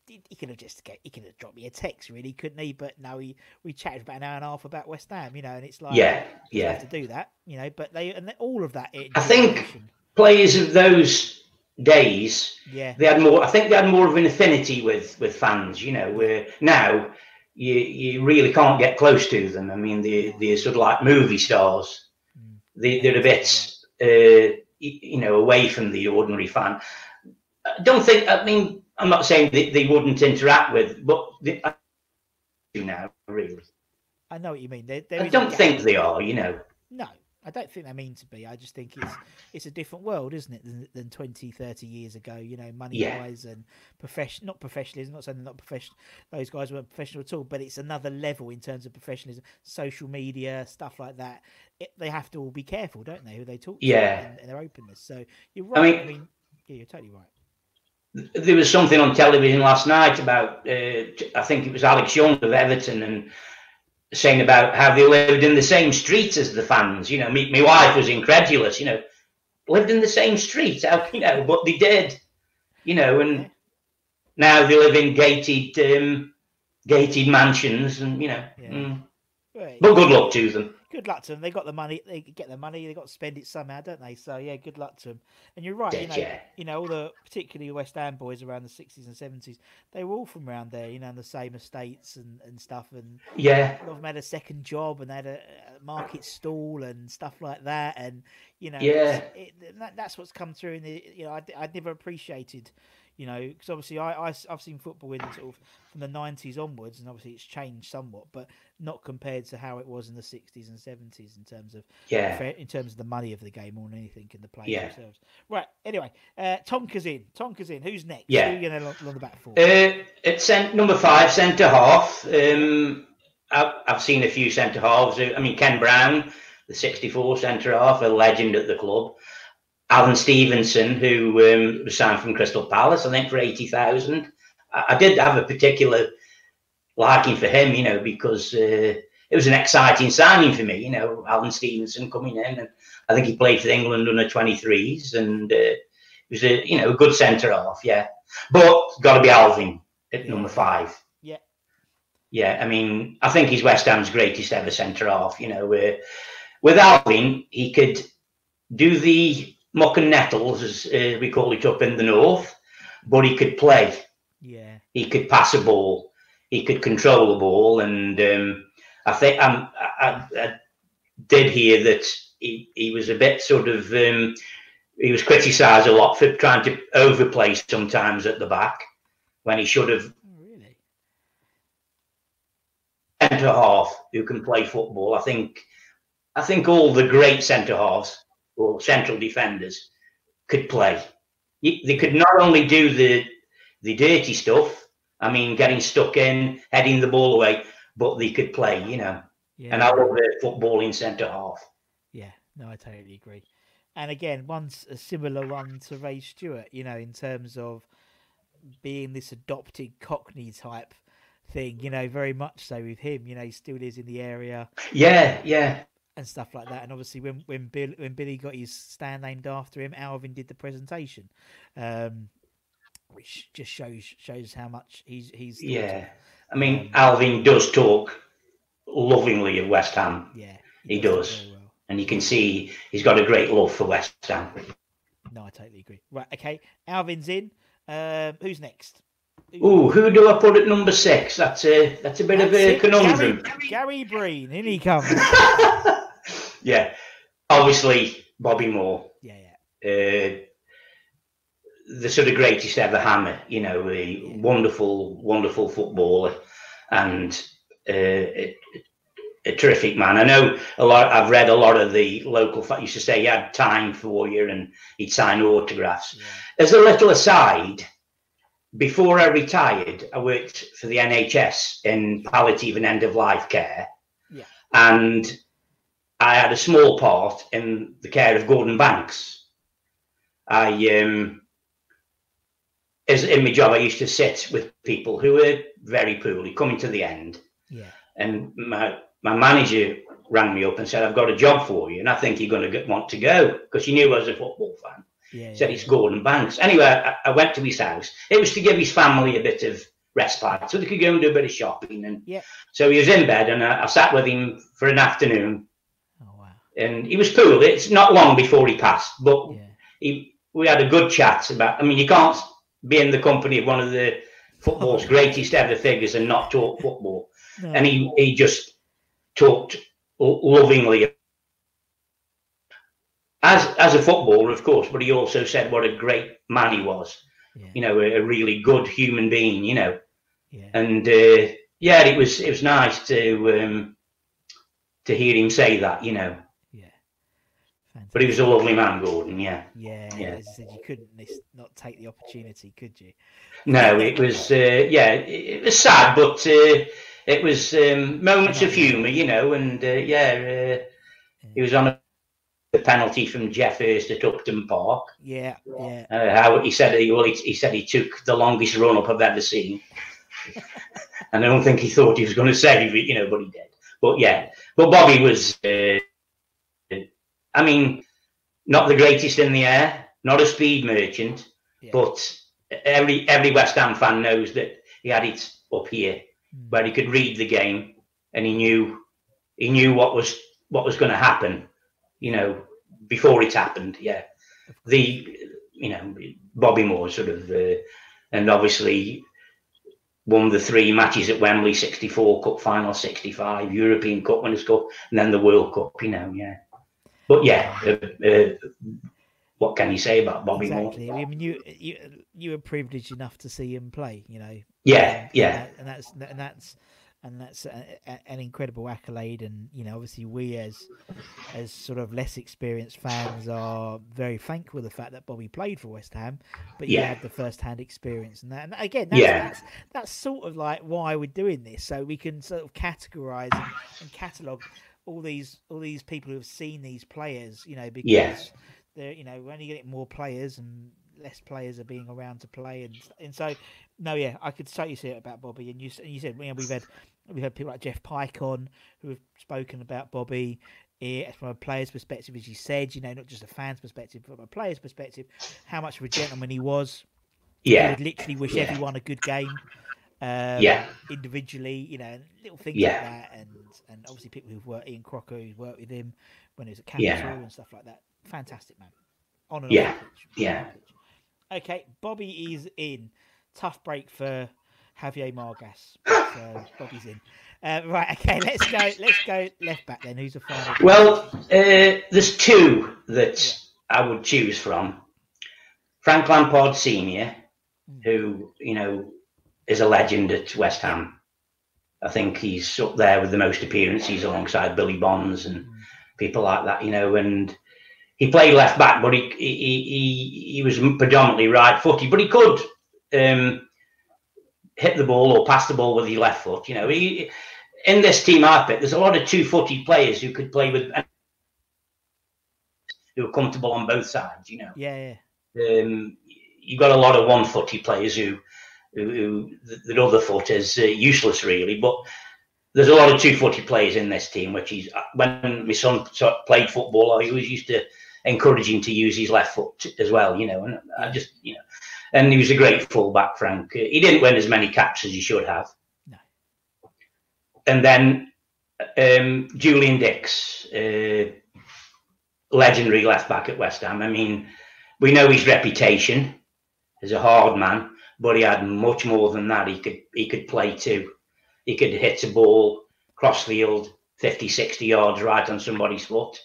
[SPEAKER 3] He could have just get, he could have dropped me a text, really, couldn't he? But no, he we chatted about an hour and a half about West Ham, you know, and it's like
[SPEAKER 4] Yeah, yeah.
[SPEAKER 3] have to do that, you know. But they and all of that.
[SPEAKER 4] I think players of those days
[SPEAKER 3] yeah,
[SPEAKER 4] they had more. I think they had more of an affinity with with fans. You know, where now you you really can't get close to them. I mean, they they're sort of like movie stars.
[SPEAKER 3] Mm.
[SPEAKER 4] They they're a bit uh, you know away from the ordinary fan. I don't think. I mean, I'm not saying that they wouldn't interact with, but they, I do now really.
[SPEAKER 3] I know what you mean. There
[SPEAKER 4] I don't think they are. You know.
[SPEAKER 3] No, I don't think they mean to be. I just think it's it's a different world, isn't it, than, than 20, 30 years ago? You know, money
[SPEAKER 4] Yeah.
[SPEAKER 3] wise and profession, not professionalism. Not saying they're not professional. Those guys weren't professional at all, but it's another level in terms of professionalism. Social media stuff like that. It, they have to all be careful, don't they? Who they talk to
[SPEAKER 4] Yeah.
[SPEAKER 3] and, and their openness. So you're right. I mean,
[SPEAKER 4] mean-
[SPEAKER 3] yeah, you're totally right.
[SPEAKER 4] There was something on television last night about uh, I think it was Alex Young of Everton and saying about how they lived in the same street as the fans. You know, me, my wife was incredulous. You know, lived in the same street. How you know? But they did. You know, and now they live in gated um, gated mansions, and you know.
[SPEAKER 3] Yeah.
[SPEAKER 4] mm.
[SPEAKER 3] Right.
[SPEAKER 4] But good luck to them.
[SPEAKER 3] Good luck to them. They got the money. They get the money. They got to spend it somehow, don't they? So yeah, good luck to them. And you're right. You know, you know all the particularly West Ham boys around the sixties and seventies. They were all from around there. You know, in the same estates and, and stuff. And
[SPEAKER 4] Yeah,
[SPEAKER 3] a lot of them had a second job and they had a, a market stall and stuff like that. And you know,
[SPEAKER 4] Yeah.
[SPEAKER 3] it's- it, that, that's what's come through. In the you know, I would never appreciated. You know, because obviously I, I have seen football in sort of from the nineties onwards, and obviously it's changed somewhat, but not compared to how it was in the sixties and seventies in terms of
[SPEAKER 4] yeah.
[SPEAKER 3] in terms of the money of the game or anything in the players
[SPEAKER 4] Yeah.
[SPEAKER 3] themselves. Right. Anyway, uh, Tonka's in. Tonka's in. Who's next?
[SPEAKER 4] Yeah.
[SPEAKER 3] Who are you going to along the back for?
[SPEAKER 4] Uh, at cent- number five, centre half. Um, I've, I've seen a few centre halves. I mean, Ken Brown, the 64 centre half, a legend at the club. Alan Stephenson, who um, was signed from Crystal Palace, I think, for 80,000. I, I did have a particular liking for him, you know, because uh, it was an exciting signing for me, you know, Alan Stephenson coming in. And I think he played for England under 23s and uh, he was a, you know, a good centre half, yeah. But got to be Alvin at number five.
[SPEAKER 3] Yeah.
[SPEAKER 4] Yeah, I mean, I think he's West Ham's greatest ever centre half. You know, uh, with Alvin, he could do the muck and nettles, as uh, we call it up in the north, but he could play.
[SPEAKER 3] yeah.
[SPEAKER 4] He could pass a ball. He could control the ball, and um, I think um, I, I, did hear that he, he was a bit sort of um, he was criticised a lot for trying to overplay sometimes at the back when he should have
[SPEAKER 3] Oh, really?
[SPEAKER 4] centre half who can play football. I think I think all the great centre halves or central defenders could play. They could not only do the the dirty stuff. I mean, getting stuck in, heading the ball away, but they could play. You know,
[SPEAKER 3] Yeah.
[SPEAKER 4] and I love the footballing centre half.
[SPEAKER 3] Yeah, no, I totally agree. And again, one's a similar one to Ray Stewart, you know, in terms of being this adopted Cockney type thing, you know, very much so with him. You know, he still is in the area
[SPEAKER 4] Yeah, yeah,
[SPEAKER 3] and stuff like that. And obviously, when when Bill when Billy got his stand named after him, Alvin did the presentation, um, which just shows shows how much he's he's
[SPEAKER 4] yeah. I mean, Alvin does talk lovingly of West Ham,
[SPEAKER 3] yeah,
[SPEAKER 4] He
[SPEAKER 3] it
[SPEAKER 4] does.
[SPEAKER 3] very well.
[SPEAKER 4] and you can see he's got a great love for West Ham.
[SPEAKER 3] No, I totally agree. Right, okay, Alvin's in. Um, who's next?
[SPEAKER 4] Ooh, who do I put at number six? That's a that's a bit of a
[SPEAKER 3] it,
[SPEAKER 4] conundrum.
[SPEAKER 3] Gary, Gary Breen, in he comes.
[SPEAKER 4] yeah, obviously Bobby Moore,
[SPEAKER 3] yeah, yeah,
[SPEAKER 4] uh, the sort of greatest ever hammer. You know, a wonderful, wonderful footballer, and uh, a, a terrific man. I know a lot. I've read a lot of the local. fa- Used to say he had time for you, and he'd sign autographs.
[SPEAKER 3] yeah.
[SPEAKER 4] As a little aside, before I retired, I worked for the NHS in palliative and end of life care.
[SPEAKER 3] Yeah.
[SPEAKER 4] And I had a small part in the care of Gordon Banks. I, um, as in my job, I used to sit with people who were very poorly, coming to the end.
[SPEAKER 3] Yeah,
[SPEAKER 4] And my, my manager rang me up and said, I've got a job for you. And I think you're going to want to go because she knew I was a football fan
[SPEAKER 3] yeah,
[SPEAKER 4] said
[SPEAKER 3] yeah.
[SPEAKER 4] it's Gordon Banks. Anyway, I, I went to his house. It was to give his family a bit of respite so they could go and do a bit of shopping. And
[SPEAKER 3] Yeah.
[SPEAKER 4] so he was in bed, and I, I sat with him for an afternoon.
[SPEAKER 3] Oh wow,
[SPEAKER 4] And he was cool. It's not long before he passed, but
[SPEAKER 3] yeah,
[SPEAKER 4] he, we had a good chat about. I mean, you can't be in the company of one of the football's greatest ever figures and not talk football.
[SPEAKER 3] no,
[SPEAKER 4] And he, he just talked lovingly as as a footballer, of course, but he also said what a great man he was.
[SPEAKER 3] yeah,
[SPEAKER 4] You know, a, a really good human being. You know,
[SPEAKER 3] yeah,
[SPEAKER 4] and uh, yeah, it was it was nice to um, to hear him say that. You know. But he was a lovely man, Gordon. Yeah.
[SPEAKER 3] Yeah,
[SPEAKER 4] Yeah.
[SPEAKER 3] as I said, you couldn't miss, not take the opportunity, could you?
[SPEAKER 4] No, it was uh, yeah, it, it was sad, but uh, it was um, moments of humour, you know, and uh, yeah, uh, he was on a penalty from Geoff Hurst at Upton Park.
[SPEAKER 3] Yeah, yeah.
[SPEAKER 4] Uh, how he said he, well, he, he said he took the longest run up I've ever seen, and I don't think he thought he was going to save it, you know, but he did. But yeah, but Bobby was, uh, I mean, not the greatest in the air, not a speed merchant,
[SPEAKER 3] Yeah.
[SPEAKER 4] but every every West Ham fan knows that he had it up here,
[SPEAKER 3] Mm.
[SPEAKER 4] where he could read the game and he knew he knew what was what was going to happen, you know, before it happened. Yeah, the you know Bobby Moore sort of, uh, and obviously won the three matches at Wembley: '64 Cup Final, '65 European Cup Winners' Cup, and then the World Cup. You know, yeah. But yeah, uh, uh, what can you say about Bobby Moore?
[SPEAKER 3] exactly. I mean, you you you were privileged enough to see him play. You know.
[SPEAKER 4] Yeah, yeah.
[SPEAKER 3] And, that, and that's and that's and that's a, a, an incredible accolade. And you know, obviously, we as as sort of less experienced fans are very thankful for the fact that Bobby played for West Ham, but you
[SPEAKER 4] Yeah.
[SPEAKER 3] had the first hand experience and that. And again, that's,
[SPEAKER 4] Yeah.
[SPEAKER 3] that's that's sort of like why we're doing this, so we can sort of categorize and, and catalog all these all these people who have seen these players. You know, because
[SPEAKER 4] Yeah.
[SPEAKER 3] they're you know we're only getting more players and less players are being around to play and and so no yeah I could totally see it about Bobby and you and you said you know, we've had we've had people like Geoff Pike on who have spoken about Bobby eh, from a player's perspective as you said you know not just a fan's perspective but from a player's perspective how much of a gentleman he was
[SPEAKER 4] Yeah.
[SPEAKER 3] he would literally wish
[SPEAKER 4] Yeah.
[SPEAKER 3] everyone a good game um,
[SPEAKER 4] Yeah.
[SPEAKER 3] individually you know little things
[SPEAKER 4] Yeah.
[SPEAKER 3] like that and and obviously people who've worked Ian Crocker who's worked with him when he was at Capital
[SPEAKER 4] Yeah.
[SPEAKER 3] and stuff like that fantastic man on and
[SPEAKER 4] Yeah,
[SPEAKER 3] off pitch.
[SPEAKER 4] yeah.
[SPEAKER 3] Pitch. Okay, Bobby is in. Tough break for Javier Margas. So Bobby's in. Uh, right, okay, let's go. Let's go left back then. Who's the final?
[SPEAKER 4] Well, uh, there's two that I would choose from. Frank Lampard Senior, who you know is a legend at West Ham. I think he's up there with the most appearances alongside Billy Bonds and people like that. You know, and he played left back, but he he he, he was predominantly right footed, but he could um, hit the ball or pass the ball with his left foot. You know, he in this team I picked, there's a lot of two-footed players who could play with who are comfortable on both sides. You know,
[SPEAKER 3] Yeah, yeah.
[SPEAKER 4] um, you've got a lot of one-footed players who, who, who the other foot is uh, useless really, but there's a lot of two-footed players in this team. Which is when my son played football, I always used to encourage him to use his left foot as well. You know, and I just you know, and he was a great fullback. Frank, he didn't win as many caps as he should have.
[SPEAKER 3] No.
[SPEAKER 4] And then um, Julian Dicks, uh, legendary left back at West Ham. I mean, we know his reputation as a hard man, but he had much more than that. He could he could play too. He could hit a ball cross field 50, 60 yards right on somebody's foot.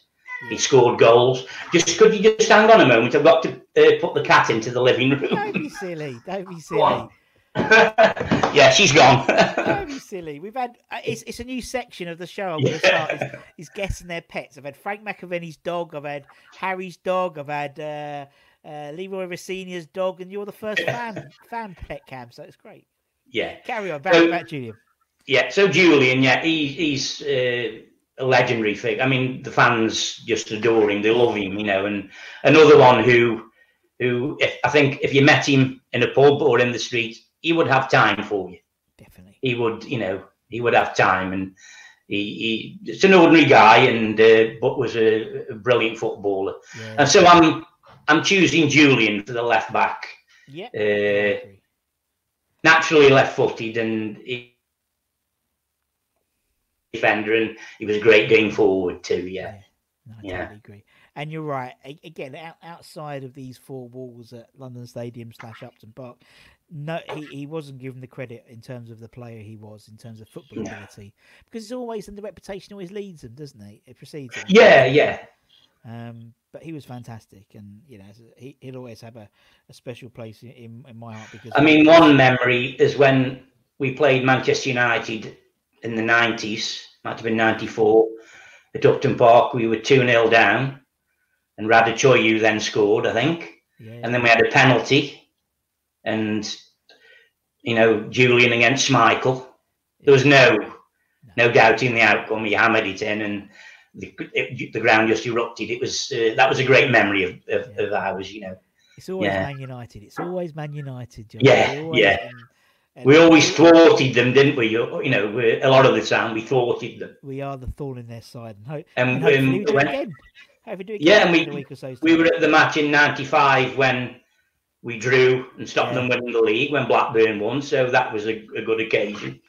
[SPEAKER 4] He scored goals. Just could you just hang on a moment? I've got to uh, put the cat into the living room.
[SPEAKER 3] Don't be silly. Don't be silly.
[SPEAKER 4] yeah, she's gone.
[SPEAKER 3] Don't be silly. We've had uh, it's, it's a new section of the show. I'm going to start is, is guessing their pets. I've had Frank McAvenny's dog. I've had Harry's dog. I've had uh, uh, Leroy Rosenior's dog, and you're the first fan fan pet cam. So it's great.
[SPEAKER 4] yeah.
[SPEAKER 3] Carry on. Back,
[SPEAKER 4] So-
[SPEAKER 3] back Julian.
[SPEAKER 4] Yeah, so Julian, yeah, he, he's uh, a legendary figure. I mean, the fans just adore him; they love him, you know. And another one who, who, if, I think, if you met him in a pub or in the street, he would have time for you.
[SPEAKER 3] Definitely.
[SPEAKER 4] He would, you know, he would have time, and he, he it's an ordinary guy, and uh, but was a, a brilliant footballer.
[SPEAKER 3] Yeah.
[SPEAKER 4] And so I'm, I'm choosing Julian for the left back
[SPEAKER 3] yeah.
[SPEAKER 4] uh, naturally left-footed and he, defender, and he was a great going forward too. Yeah,
[SPEAKER 3] No, I
[SPEAKER 4] Yeah.
[SPEAKER 3] totally agree. And you're right. Again, out, outside of these four walls at London Stadium slash Upton Park, no, he, he wasn't given the credit in terms of the player he was in terms of football
[SPEAKER 4] No.
[SPEAKER 3] ability because it's always and the reputation always leads him, doesn't it? It precedes him.
[SPEAKER 4] yeah, yeah,
[SPEAKER 3] Um, but he was fantastic, and you know he, he'll always have a, a special place in, in, my heart because
[SPEAKER 4] I mean, one memory is when we played Manchester United in the nineties. Might have been ninety-four at Upton Park. We were two 0 down, and Raducioiu then scored, I think,
[SPEAKER 3] Yeah.
[SPEAKER 4] and then we had a penalty, and you know Julian against Schmeichel. There was no no doubting the outcome. He hammered it in, and the it, the ground just erupted. It was uh, that was a great memory of, of, of ours, you know.
[SPEAKER 3] It's always
[SPEAKER 4] Yeah.
[SPEAKER 3] Man United. It's always Man United. John.
[SPEAKER 4] Yeah, yeah.
[SPEAKER 3] and
[SPEAKER 4] We always thwarted them, didn't we? You know, we- a lot of the time we thwarted them.
[SPEAKER 3] we are the thorn in their side, and, hope,
[SPEAKER 4] And,
[SPEAKER 3] and
[SPEAKER 4] um,
[SPEAKER 3] we do
[SPEAKER 4] when-
[SPEAKER 3] again. Hopefully do it
[SPEAKER 4] Yeah, and we-
[SPEAKER 3] in week or so's
[SPEAKER 4] We were at the match in '95 when we drew and stopped
[SPEAKER 3] Yeah.
[SPEAKER 4] them winning the league when Blackburn won. So that was a, a good occasion.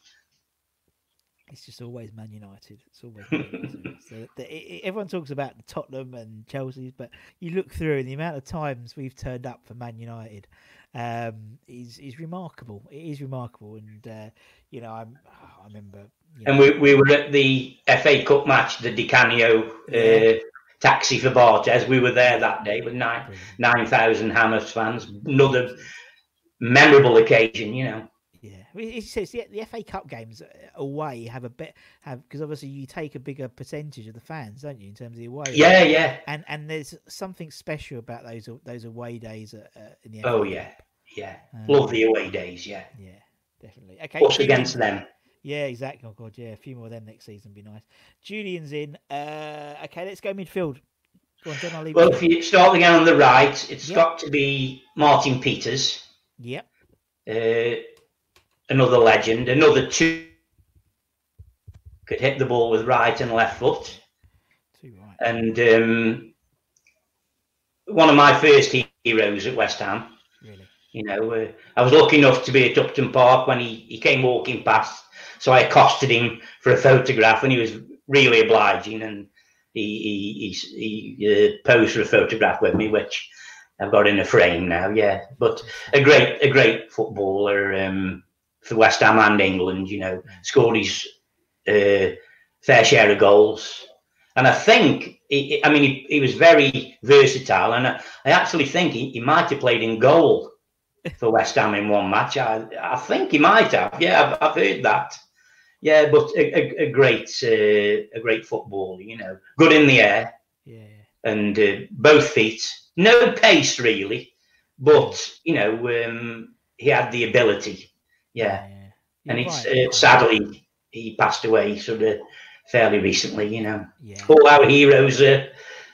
[SPEAKER 3] It's just always Man United. It's always Man United. so the, it, everyone talks about the Tottenham and Chelsea's, but you look through and the amount of times we've turned up for Man United um, is is remarkable. It is remarkable, and uh, you know, I'm, I remember. You
[SPEAKER 4] And
[SPEAKER 3] know,
[SPEAKER 4] we, we were at the FA Cup match, the Di Canio
[SPEAKER 3] Yeah.
[SPEAKER 4] uh, taxi for Barthez. We were there that day with nine nine thousand Hammers fans. Another memorable occasion, you know.
[SPEAKER 3] Yeah, it says the, the FA Cup games uh, away have a bit have because obviously you take a bigger percentage of the fans, don't you, in terms of the away?
[SPEAKER 4] Yeah, yeah.
[SPEAKER 3] and and there's something special about those those away days uh, uh, in the.
[SPEAKER 4] Oh
[SPEAKER 3] FA
[SPEAKER 4] yeah,
[SPEAKER 3] Cup.
[SPEAKER 4] yeah.
[SPEAKER 3] Um,
[SPEAKER 4] Love the away days. Yeah,
[SPEAKER 3] yeah, definitely. Okay, Julian-
[SPEAKER 4] against them.
[SPEAKER 3] Yeah, exactly. Oh god, yeah, a few more of them next season would be nice. Julian's in. Uh, okay, let's go midfield. Go on, John. Leave.
[SPEAKER 4] Well, if
[SPEAKER 3] you.
[SPEAKER 4] start again on the right, it's
[SPEAKER 3] Yeah.
[SPEAKER 4] got to be Martin Peters,
[SPEAKER 3] Yep.
[SPEAKER 4] uh, another legend, another two could hit the ball with right and left foot,
[SPEAKER 3] right.
[SPEAKER 4] and um, one of my first heroes at West Ham.
[SPEAKER 3] Really.
[SPEAKER 4] You know, uh, I was lucky enough to be at Upton Park when he, he came walking past, so I accosted him for a photograph, and he was really obliging, and he he he, he uh, posed for a photograph with me, which I've got in a frame now. Yeah, but a great a great footballer um, for West Ham and England. You know, scored his uh, fair share of goals, and I think. He, I mean, he, he was very versatile, and I, I actually think he, he might have played in goal for West Ham in one match. I, I think he might have. Yeah, I've, I've heard that. Yeah, but a, a, a great, uh, a great footballer. You know, good in the air
[SPEAKER 3] Yeah.
[SPEAKER 4] and uh, both feet. No pace really, but you know, um, he had the ability. Yeah, and it's
[SPEAKER 3] right.
[SPEAKER 4] uh, sadly he passed away sort of fairly recently. You know,
[SPEAKER 3] Yeah.
[SPEAKER 4] all our heroes uh,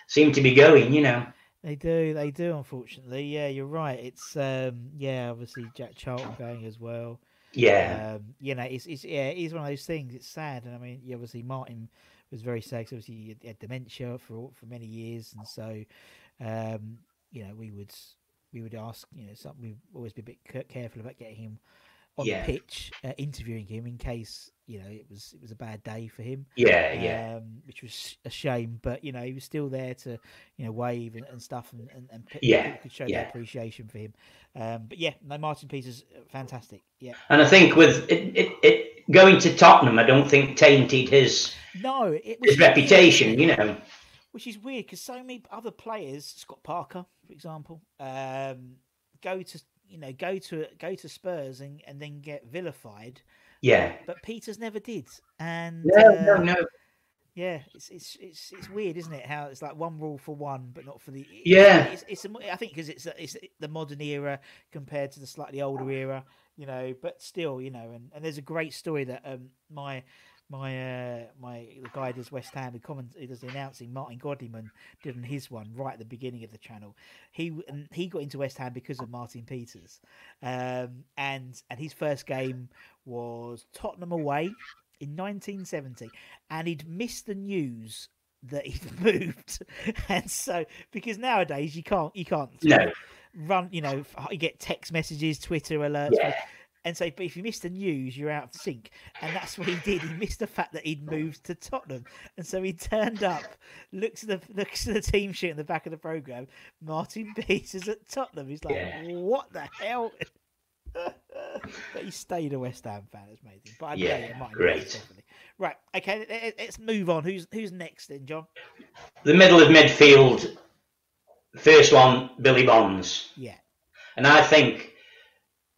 [SPEAKER 4] seem to be going. You know.
[SPEAKER 3] They do, they do. Unfortunately, yeah, you're right. It's um, yeah, obviously Jack Charlton going as well.
[SPEAKER 4] Yeah.
[SPEAKER 3] Um, you know, it's, it's yeah, it is one of those things. It's sad, and I mean, yeah, obviously Martin was very sad. 'cause obviously, he had- dementia for for many years, and so um, you know, we would we would ask, you know, something we'd always be a bit careful about getting him on
[SPEAKER 4] Yeah.
[SPEAKER 3] the pitch, uh, interviewing him in case you know it was it was a bad day for him
[SPEAKER 4] Yeah, yeah.
[SPEAKER 3] um, which was a shame. But you know, he was still there to you know wave and, and stuff, and and, and
[SPEAKER 4] Yeah,
[SPEAKER 3] people could show
[SPEAKER 4] yeah.
[SPEAKER 3] their appreciation for him. Um, but yeah, no, Martin Peters, uh, fantastic. Yeah,
[SPEAKER 4] And I think with it, it, it going to Tottenham, I don't think tainted his
[SPEAKER 3] no, it was
[SPEAKER 4] his reputation. You know.
[SPEAKER 3] which is weird because so many other players, Scott Parker, for example, um, go to you know go to go to Spurs and, and then get vilified.
[SPEAKER 4] Yeah.
[SPEAKER 3] But Peters never did, and
[SPEAKER 4] No,
[SPEAKER 3] uh,
[SPEAKER 4] no, no.
[SPEAKER 3] Yeah, it's it's it's it's weird, isn't it? How it's like one rule for one, but not for the.
[SPEAKER 4] Yeah.
[SPEAKER 3] it's, it's a, I think because it's it's the modern era compared to the slightly older era, you know. But still, you know, and, and there's a great story that um my my uh my the guy does West Ham, who comment he does the announcing, Martin Godliman did on his one right at the beginning of the channel. He and he got into West Ham because of Martin Peters, um and and his first game was Tottenham away in 1970, and he'd missed the news that he'd moved, and so because nowadays you can't you can't
[SPEAKER 4] No.
[SPEAKER 3] run you know you get text messages, Twitter alerts.
[SPEAKER 4] Yeah.
[SPEAKER 3] And say, but if you miss the news, you're out of sync, and that's what he did. He missed the fact that he'd moved to Tottenham, and so he turned up, looks at the looks at the team sheet in the back of the program. Martin Peters at Tottenham. He's like,
[SPEAKER 4] Yeah.
[SPEAKER 3] "What the hell?" but he stayed a West Ham fan. It's amazing. But I
[SPEAKER 4] Yeah,
[SPEAKER 3] Martin
[SPEAKER 4] great.
[SPEAKER 3] Definitely. Right. Okay. let- let- Let's move on. Who's who's next then, John?
[SPEAKER 4] The middle of midfield, first one, Billy Bonds.
[SPEAKER 3] Yeah.
[SPEAKER 4] And I think,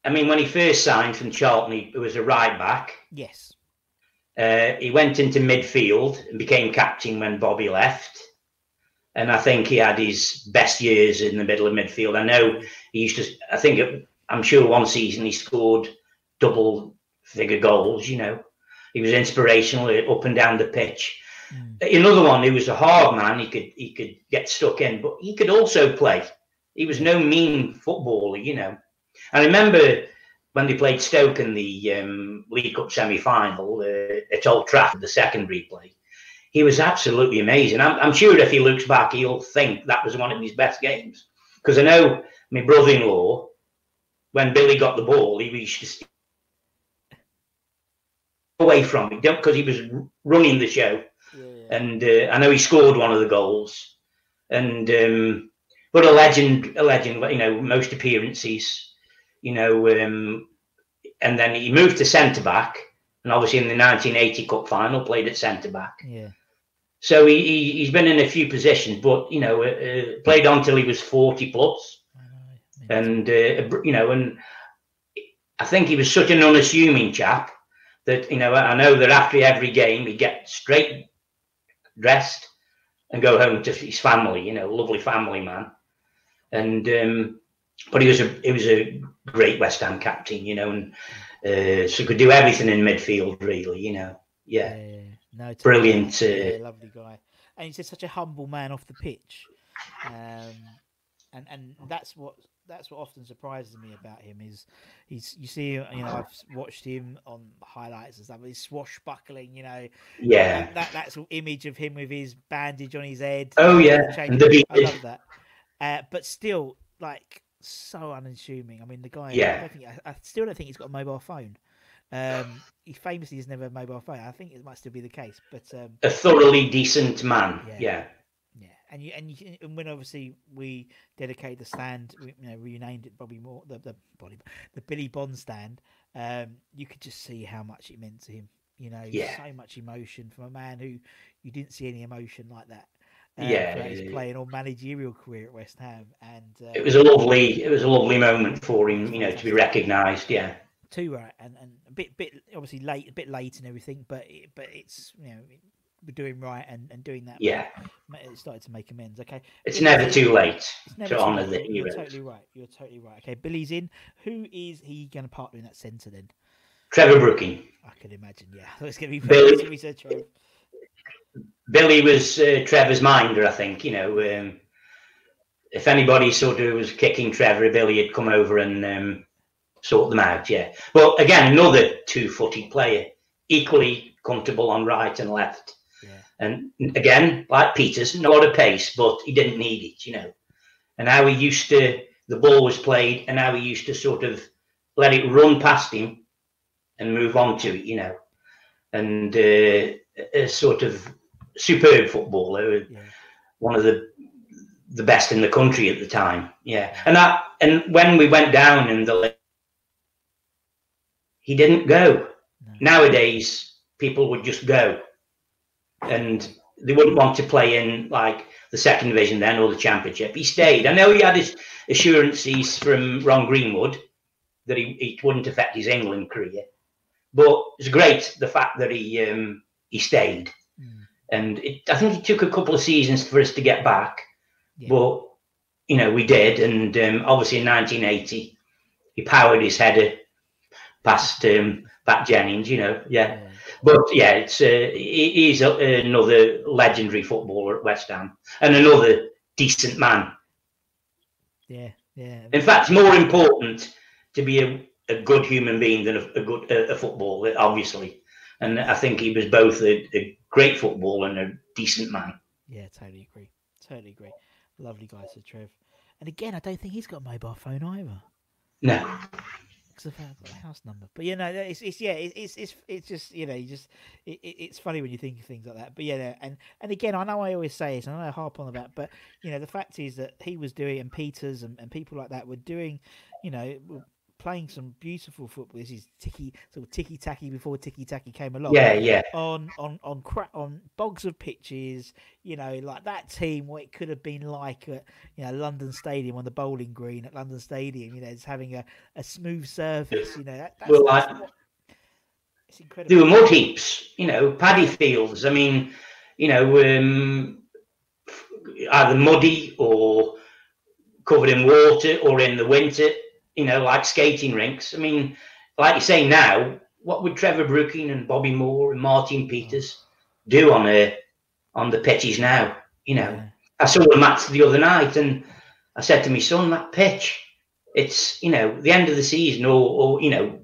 [SPEAKER 4] I mean, when he first signed from Charlton, he was a right back.
[SPEAKER 3] Yes.
[SPEAKER 4] Uh, he went into midfield and became captain when Bobby left. and I think he had his best years in the middle of midfield. I know he used to. I think it, I'm sure one season he scored double figure goals. You know, he was inspirational up and down the pitch. Mm. Another one, he was a hard man. He could he could get stuck in, but he could also play. He was no mean footballer. You know, I remember when they played Stoke in the um, League Cup semi final uh, at Old Trafford, the second replay he was absolutely amazing. I'm, I'm, sure if he looks back, he'll think that was one of his best games. Because I know my brother-in-law, when Billy got the ball, he used to away from it because he was running the show. Yeah, yeah. And uh, I know he scored one of the goals. And um, but a legend, a legend. You know, most appearances. You know, um, and then he moved to centre back, and obviously in the 1980 Cup final played at centre back.
[SPEAKER 3] Yeah.
[SPEAKER 4] So he, he has been in a few positions, but you know, uh, uh played on till he was forty plus, and uh, you know, and I think he was such an unassuming chap that you know I know that after every game he'd get straight dressed and go home to his family. You know, lovely family man, and um, but he was a he was a great West Ham captain. You know, and uh, so could do everything in midfield really. You know, yeah.
[SPEAKER 3] yeah no,
[SPEAKER 4] brilliant.
[SPEAKER 3] Yeah, lovely guy, and he's just such a humble man off the pitch, um, and and that's what that's what often surprises me about him is he's you see you know I've watched him on highlights and stuff. He's swashbuckling, you know.
[SPEAKER 4] Yeah.
[SPEAKER 3] That, that that's image of him with his bandage on his head.
[SPEAKER 4] Oh yeah,
[SPEAKER 3] I love that. Uh, but still, like so unassuming. I mean, the guy.
[SPEAKER 4] Yeah.
[SPEAKER 3] I, think, I, I still don't think he's got a mobile phone. Um, he famously has never had a mobile phone. I think it might still be the case, but um,
[SPEAKER 4] a thoroughly decent man. Yeah. yeah.
[SPEAKER 3] yeah. And you and you and when obviously we dedicated the stand, we, you know, renamed it Bobby Moore, the the Bobby, the Billy Bond stand. Um, you could just see how much it meant to him. You know,
[SPEAKER 4] yeah.
[SPEAKER 3] so much emotion from a man who you didn't see any emotion like that.
[SPEAKER 4] Uh, yeah,
[SPEAKER 3] his playing or managerial career at West Ham, and uh,
[SPEAKER 4] it was a lovely, it was a lovely moment for him, you know, to be recognised. Yeah,
[SPEAKER 3] too right, and and a bit bit obviously late, a bit late and everything, but it, but it's you know we're doing right and, and doing that.
[SPEAKER 4] Yeah,
[SPEAKER 3] it started to make amends. Okay,
[SPEAKER 4] it's never too late never to honour the
[SPEAKER 3] You're totally right. You're totally right. Okay, Billy's in. Who is he going to partner in that centre then?
[SPEAKER 4] Trevor Brooking.
[SPEAKER 3] I can imagine. Yeah, it's going to be
[SPEAKER 4] Billy.
[SPEAKER 3] Trevor.
[SPEAKER 4] Billy was uh, Trevor's minder, I think. You know, um, if anybody sort of was kicking Trevor, Billy had come over and um, sort them out. Yeah. Well, again, another two-footed player, equally comfortable on right and left.
[SPEAKER 3] Yeah.
[SPEAKER 4] And again, like Peters, not a lot of pace, but he didn't need it, you know. And how he used to, the ball was played, and how he used to sort of let it run past him and move on to it, you know. And uh, a sort of superb footballer, yeah. one of the the best in the country at the time. Yeah, and that and when we went down in the league he didn't go. No. Nowadays, people would just go, and they wouldn't want to play in like the second division then or the championship. He stayed. I know he had his assurances from Ron Greenwood that he, it wouldn't affect his England career, but it's great the fact that he um, he stayed. And it, I think it took a couple of seasons for us to get back, yeah. but you know we did. And um, obviously in 1980, he powered his header past um, Pat Jennings, you know, yeah. yeah. But yeah, it's uh, he's a, another legendary footballer at West Ham and another decent man.
[SPEAKER 3] Yeah, yeah.
[SPEAKER 4] In fact, it's more important to be a, a good human being than a, a good a, a, footballer, obviously. And I think he was both a, a great football and a decent man.
[SPEAKER 3] Yeah, totally agree. Totally agree. Lovely guy, Sir Trev. And again, I don't think he's got a mobile phone either.
[SPEAKER 4] No
[SPEAKER 3] because I've got a house number. But you know, it's, it's yeah, it's it's it's just you know, you just it, it's funny when you think of things like that. But yeah, and and again, I know I always say it, and I know I harp on about, but you know, the fact is that he was doing, and Peters and, and people like that were doing, you know, playing some beautiful football. This is ticky sort of ticky tacky before ticky tacky came along.
[SPEAKER 4] Yeah, yeah.
[SPEAKER 3] On on on cra- on bogs of pitches, you know, like that team. What it could have been like at you know London Stadium on the bowling green at London Stadium. You know, it's having a, a smooth surface. You know, that, that's, well, that's I, what, it's incredible.
[SPEAKER 4] There were mud heaps. You know, paddy fields. I mean, you know. um either muddy or covered in water or in the winter, you know, like skating rinks. I mean, like you say now, what would Trevor Brooking and Bobby Moore and Martin Peters do on a on the pitches now? You know, I saw a match the other night and I said to my son, that pitch, it's you know the end of the season or, or you know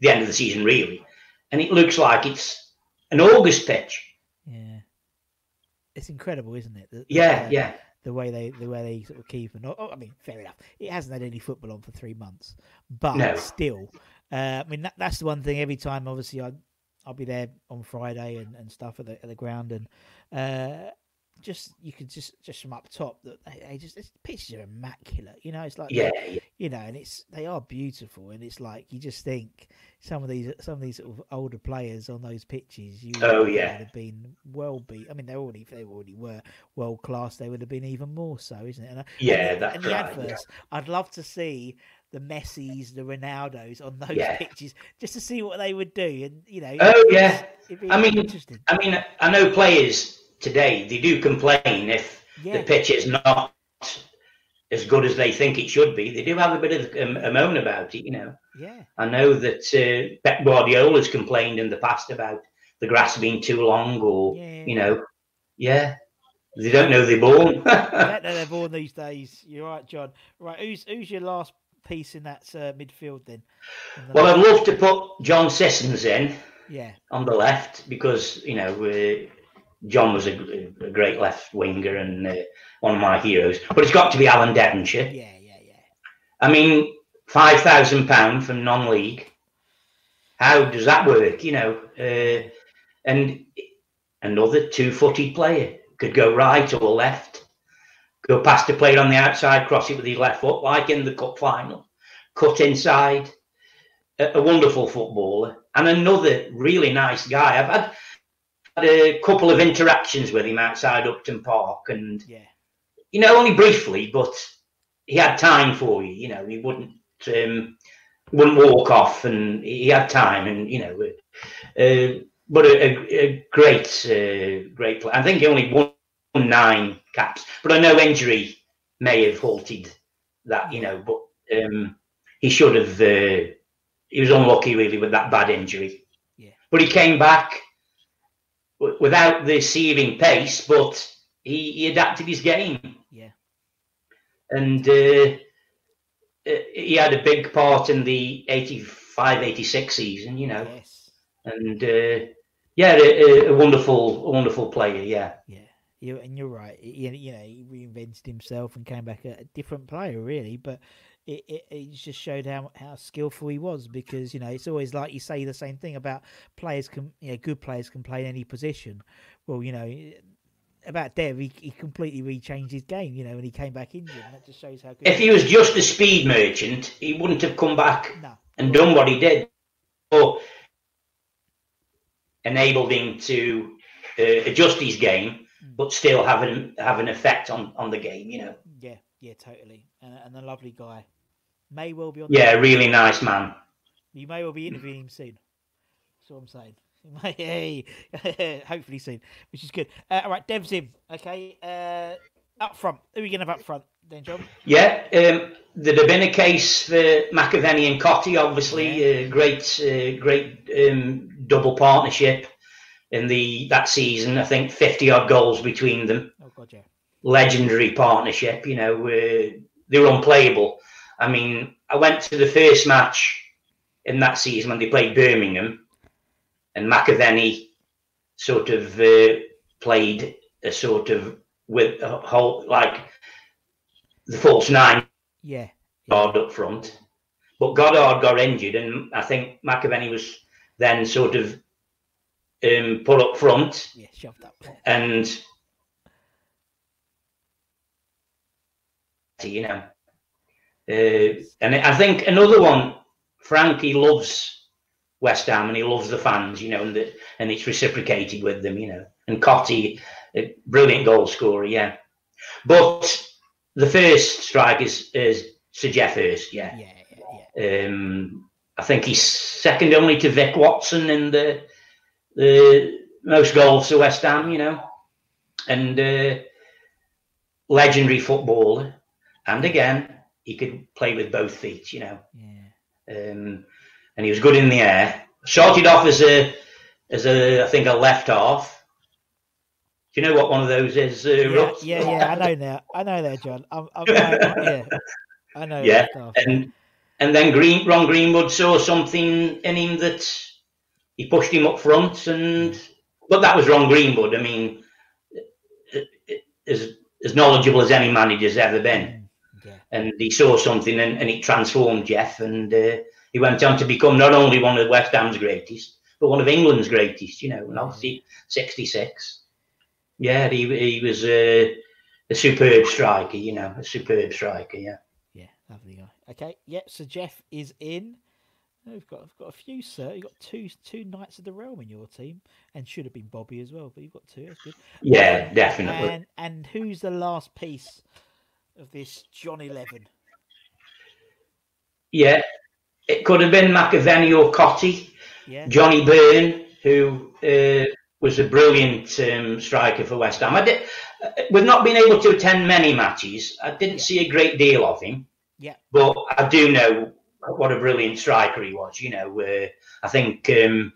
[SPEAKER 4] the end of the season really, and it looks like it's an August pitch.
[SPEAKER 3] Yeah. It's incredible, isn't it? The- the,
[SPEAKER 4] Yeah,
[SPEAKER 3] uh,
[SPEAKER 4] yeah,
[SPEAKER 3] The way they the way they sort of keep and oh, I mean, fair enough. It hasn't had any football on for three months, but
[SPEAKER 4] No.
[SPEAKER 3] still, uh, I mean that, that's the one thing. Every time, obviously, I I'll be there on Friday and, and stuff at the at the ground, and uh, just you could just just from up top that they, they just the pitches are immaculate. You know, it's like
[SPEAKER 4] yeah, yeah.
[SPEAKER 3] you know, and it's they are beautiful, and it's like you just think some of these some of these sort of older players on those pitches, you
[SPEAKER 4] Oh,
[SPEAKER 3] would
[SPEAKER 4] yeah.
[SPEAKER 3] have been well beat. I mean, they already they already were world class. They would have been even more so, isn't it? And, uh,
[SPEAKER 4] Yeah,
[SPEAKER 3] and,
[SPEAKER 4] that's
[SPEAKER 3] and the
[SPEAKER 4] right,
[SPEAKER 3] adverts. I'd love to see the Messis, the Ronaldos on those
[SPEAKER 4] Yeah.
[SPEAKER 3] pitches just to see what they would do, and you know.
[SPEAKER 4] Oh, yeah. I mean,
[SPEAKER 3] interesting.
[SPEAKER 4] I mean, I know players today they do complain if
[SPEAKER 3] Yeah.
[SPEAKER 4] the pitch is not as good as they think it should be. They do have a bit of a moan about it, you know.
[SPEAKER 3] Yeah,
[SPEAKER 4] I know that uh, Pep Guardiola's complained in the past about the grass being too long, or
[SPEAKER 3] Yeah.
[SPEAKER 4] you know, yeah, they don't know they're born.
[SPEAKER 3] Know they're born these days. You're right, John. Right, who's who's your last piece in that uh, midfield then? The-
[SPEAKER 4] well, I'd love to put John Sissons in
[SPEAKER 3] yeah,
[SPEAKER 4] on the left because you know uh, John was a, a great left winger and uh, one of my heroes. But it's got to be Alan Devonshire.
[SPEAKER 3] yeah, yeah, yeah.
[SPEAKER 4] I mean, five thousand pound from non-league. How does that work? You know, uh, and another two-footed player could go right or left, go past a player on the outside, cross it with his left foot, like in the cup final, cut inside. A, a wonderful footballer and another really nice guy. I've had, had a couple of interactions with him outside Upton Park, and
[SPEAKER 3] Yeah,
[SPEAKER 4] you know, only briefly, but he had time for you. You know, he wouldn't um, wouldn't walk off, and he had time, and you know, uh, but a, a, a great, uh, great player. I think he only won nine caps, but I know injury may have halted that. You know, but um, he should have. Uh, he was unlucky, really, with that bad injury.
[SPEAKER 3] Yeah.
[SPEAKER 4] But he came back without the searing pace, but he, he adapted his game
[SPEAKER 3] yeah,
[SPEAKER 4] and uh, uh, he had a big part in the 85 86 season you know
[SPEAKER 3] yes,
[SPEAKER 4] and uh, yeah a, a- a wonderful a wonderful player yeah
[SPEAKER 3] yeah. You and you're right. You, you know, he reinvented himself and came back a, a different player, really. But it, it, it just showed how how skillful he was because you know it's always like you say the same thing about players can you know good players can play in any position. Well, you know. About Dev, he, he completely rechanged his game, you know, when he came back injured. That just shows how good.
[SPEAKER 4] if he was just a speed merchant he wouldn't have come back
[SPEAKER 3] no,
[SPEAKER 4] and done what he did or enabled him to uh, adjust his game but still have an have an effect on on the game you know
[SPEAKER 3] yeah, yeah, totally, and, and a lovely guy. May well be on.
[SPEAKER 4] yeah really nice man
[SPEAKER 3] You may well be interviewing him soon. That's what I'm saying. Hey, hopefully soon, which is good. Uh, all right, in. Okay, uh, up front. Who are we going to have up front then, John?
[SPEAKER 4] Yeah, um, there'd have been a case for McAvenny and Cottee, obviously, uh, great, uh, great um, double partnership in the that season. I think fifty odd goals between them,
[SPEAKER 3] Oh God, yeah.
[SPEAKER 4] legendary partnership. You know, uh, they were unplayable. I mean, I went to the first match in that season when they played Birmingham, and McAvenny sort of uh, played a sort of with a whole like the false nine
[SPEAKER 3] Yeah,
[SPEAKER 4] Goddard up front. But Goddard got injured, and I think McAvenny was then sort of um, put up front.
[SPEAKER 3] yeah, shoved up.
[SPEAKER 4] And, you know, uh, and I think another one, Frankie loves West Ham and he loves the fans, you know, and, the, and it's reciprocated with them, you know. And Cottee, a brilliant goal scorer, yeah. But the first strike is, is Sir Geoff Hurst, yeah.
[SPEAKER 3] Yeah, yeah, yeah.
[SPEAKER 4] Um, I think he's second only to Vic Watson in the the most goals to West Ham, you know. And uh, legendary footballer, and again he could play with both feet. You know,
[SPEAKER 3] Yeah.
[SPEAKER 4] um, and he was good in the air. Started off as a as a I think a left half. Do you know what one of those is? Uh,
[SPEAKER 3] Yeah, yeah, yeah, I know now. I know that, John. I'm, I'm, I, yeah, I know.
[SPEAKER 4] Yeah,
[SPEAKER 3] that
[SPEAKER 4] and and then Green Ron Greenwood saw something in him that he pushed him up front, and but that was Ron Greenwood. I mean, as as knowledgeable as any manager's ever been, and he saw something, and, and it transformed Geoff, and uh, he went on to become not only one of West Ham's greatest, but one of England's greatest. You know, and obviously sixty six. Yeah, he he was a, a superb striker. You know, a superb striker. Yeah.
[SPEAKER 3] yeah, lovely guy. Okay, yep. So Geoff is in. Oh, We've got, I've got a few, sir. You've got two, two Knights of the Realm in your team, and should have been Bobby as well, but you've got two. That's good.
[SPEAKER 4] Yeah, definitely.
[SPEAKER 3] And and who's the last piece of this John Eleven?
[SPEAKER 4] Yeah, it could have been McAvenny or Cottee.
[SPEAKER 3] Yeah,
[SPEAKER 4] Johnny Byrne, who uh, was a brilliant um, striker for West Ham. I did, uh, with not being able to attend many matches, I didn't see a great deal of him,
[SPEAKER 3] yeah,
[SPEAKER 4] but I do know what a brilliant striker he was. You know, uh, I think um,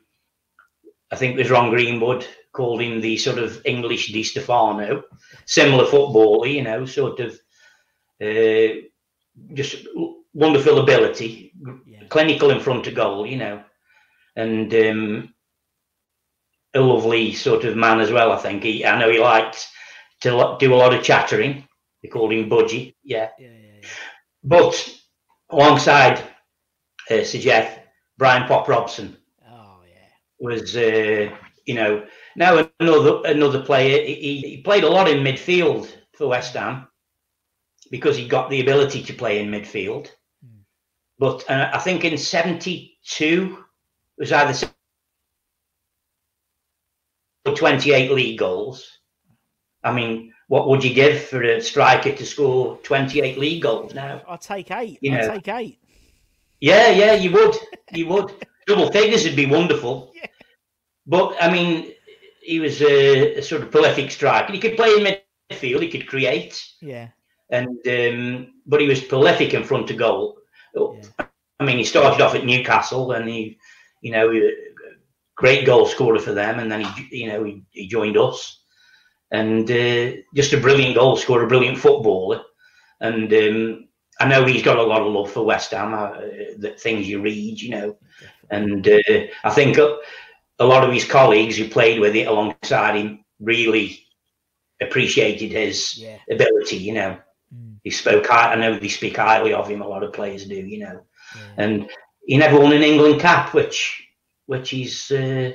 [SPEAKER 4] I think it was Ron Greenwood called him the sort of English Di Stefano, similar footballer. You know, sort of uh, just wonderful ability,
[SPEAKER 3] yeah,
[SPEAKER 4] clinical in front of goal, you know, and um, a lovely sort of man as well. I think he, I know he liked to do a lot of chattering. They called him Budgie, yeah.
[SPEAKER 3] yeah, yeah.
[SPEAKER 4] But alongside uh, Sir Geoff, Brian Pop Robson
[SPEAKER 3] Oh yeah,
[SPEAKER 4] was, uh, you know, now another another player. He, he played a lot in midfield for West Ham because he got the ability to play in midfield.
[SPEAKER 3] Hmm.
[SPEAKER 4] But uh, I think in '72 it was either 28 league goals. I mean, what would you give for a striker to score 28 league goals now?
[SPEAKER 3] I'll take eight.
[SPEAKER 4] You
[SPEAKER 3] I'll take eight.
[SPEAKER 4] Yeah, yeah, you would. You would. Double figures would be wonderful.
[SPEAKER 3] Yeah.
[SPEAKER 4] But I mean, he was a, a sort of prolific striker. He could play in midfield. He could create,
[SPEAKER 3] Yeah,
[SPEAKER 4] and um, but he was prolific in front of goal.
[SPEAKER 3] Yeah.
[SPEAKER 4] I mean, he started off at Newcastle, and he, you know, he, great goal scorer for them, and then he, you know, he, he joined us, and uh, just a brilliant goal scorer, a brilliant footballer, and um, I know he's got a lot of love for West Ham. Uh, the things you read, you know, and uh, I think a, a lot of his colleagues who played with it alongside him really appreciated his
[SPEAKER 3] yeah.
[SPEAKER 4] ability. You know. He spoke. I know they speak highly of him. A lot of players do. You know,
[SPEAKER 3] yeah.
[SPEAKER 4] and he never won an England cap, which which is uh,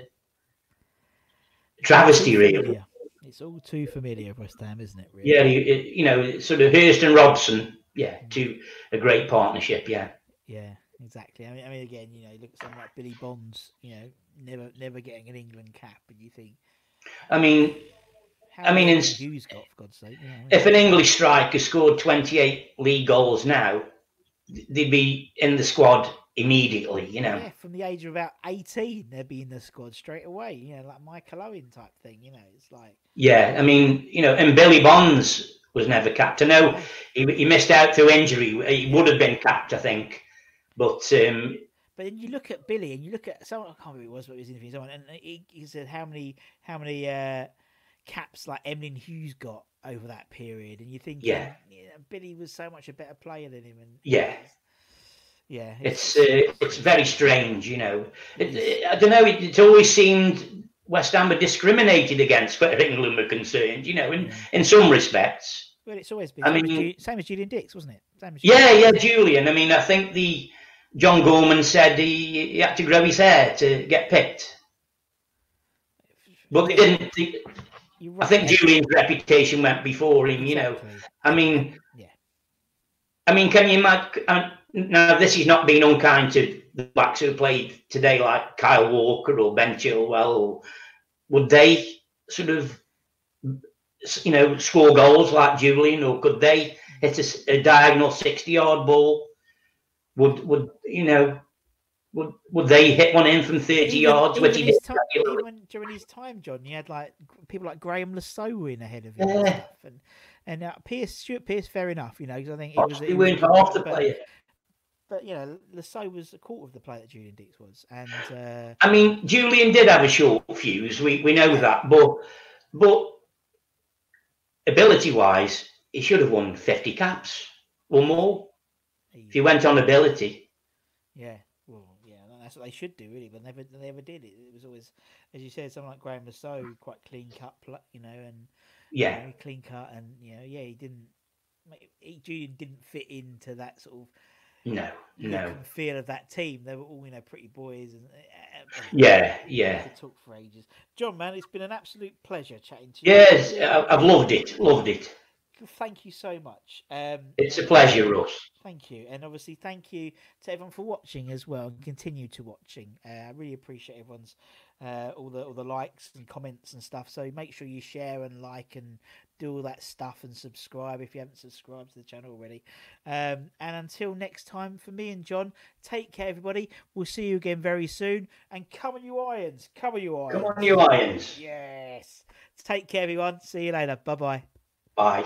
[SPEAKER 4] travesty, really.
[SPEAKER 3] familiar. It's all too familiar, West Ham, isn't it? Really?
[SPEAKER 4] Yeah, he, you know, sort of Hurst and Robson. Yeah, two a great partnership. Yeah,
[SPEAKER 3] Yeah, exactly. I mean, I mean, again, you know, you look at someone like Billy Bonds. You know, never, never getting an England cap, and you think,
[SPEAKER 4] I mean,
[SPEAKER 3] how
[SPEAKER 4] I mean, in-
[SPEAKER 3] has got for God's sake? Know,
[SPEAKER 4] if an English striker scored 28 league goals now, they'd be in the squad immediately. You know,
[SPEAKER 3] yeah, from the age of about eighteen, they'd be in the squad straight away. You know, like Michael Owen type thing. You know, it's like,
[SPEAKER 4] yeah. I mean, you know, and Billy Bonds was never capped. I know he, he missed out through injury. He would have been capped, I think, but um,
[SPEAKER 3] but then you look at Billy, and you look at someone. I can't remember who it was, but it was interviewing someone, and he, he said how many, how many uh, caps like Emlyn Hughes got over that period, and you think,
[SPEAKER 4] Yeah.
[SPEAKER 3] Billy was so much a better player than him, and
[SPEAKER 4] Yeah.
[SPEAKER 3] yeah,
[SPEAKER 4] it's uh, it's very strange. You know, it, it- I don't know. It, it's always seemed West Ham were discriminated against where England were concerned. You know, in in some respects.
[SPEAKER 3] Well, it's always been
[SPEAKER 4] I
[SPEAKER 3] same, as,
[SPEAKER 4] mean-
[SPEAKER 3] same as Julian Dicks, wasn't it? Same as
[SPEAKER 4] Yeah, yeah, Julian. I mean, I think the John Gorman said he, he had to grow his hair to get picked, but they didn't.
[SPEAKER 3] You're
[SPEAKER 4] I think Julian's reputation went before him. You know. I mean,
[SPEAKER 3] Yeah.
[SPEAKER 4] I mean, can you imagine? Uh, now, this is not being unkind to the backs who played today, like Kyle Walker or Ben Chilwell. Or, would they sort of, you know, score goals like Julian, or could they hit a diagonal sixty-yard ball? Would would you know? Would, would they hit one in from 30
[SPEAKER 3] Even-
[SPEAKER 4] yards, which he
[SPEAKER 3] even
[SPEAKER 4] did
[SPEAKER 3] time, even during his time, John, you had like people like Graeme Le Saux in ahead of him and
[SPEAKER 4] Yeah.
[SPEAKER 3] stuff, and and uh, Pearce Stuart Pearce, fair enough, you know, because I think he was he was-
[SPEAKER 4] half the
[SPEAKER 3] but-
[SPEAKER 4] player.
[SPEAKER 3] But you know, Le Saux was a quarter of the player that Julian Dicks was, and uh,
[SPEAKER 4] I mean, Julian did have a short fuse. We we know that, but but ability wise, he should have won fifty caps or more
[SPEAKER 3] he,
[SPEAKER 4] if he went on ability.
[SPEAKER 3] yeah, that's what they should do, really, but never they never did it. It was always, as you said, someone like Graeme Le Saux, quite clean cut, you know, and you
[SPEAKER 4] Yeah,
[SPEAKER 3] know, clean cut, and you know, yeah, he didn't. He, Julian didn't fit into that sort of
[SPEAKER 4] no, no.
[SPEAKER 3] feel of that team. They were all, you know, pretty boys and, uh, uh,
[SPEAKER 4] Yeah, yeah.
[SPEAKER 3] could talk for ages. John, man, it's been an absolute pleasure chatting to you.
[SPEAKER 4] Yes, I've loved it. Loved it.
[SPEAKER 3] Thank you so much. Um,
[SPEAKER 4] It's a pleasure, Russ.
[SPEAKER 3] Thank you, and obviously thank you to everyone for watching as well, and continue to watching. Uh, I really appreciate everyone's uh, all the all the likes and comments and stuff. So make sure you share and like and do all that stuff and subscribe if you haven't subscribed to the channel already. Um, and until next time, for me and John, take care, everybody. We'll see you again very soon. And come on, you irons! Come on, you irons!
[SPEAKER 4] Come on, you Irons.
[SPEAKER 3] Yes. Take care, everyone. See you later. Bye bye bye.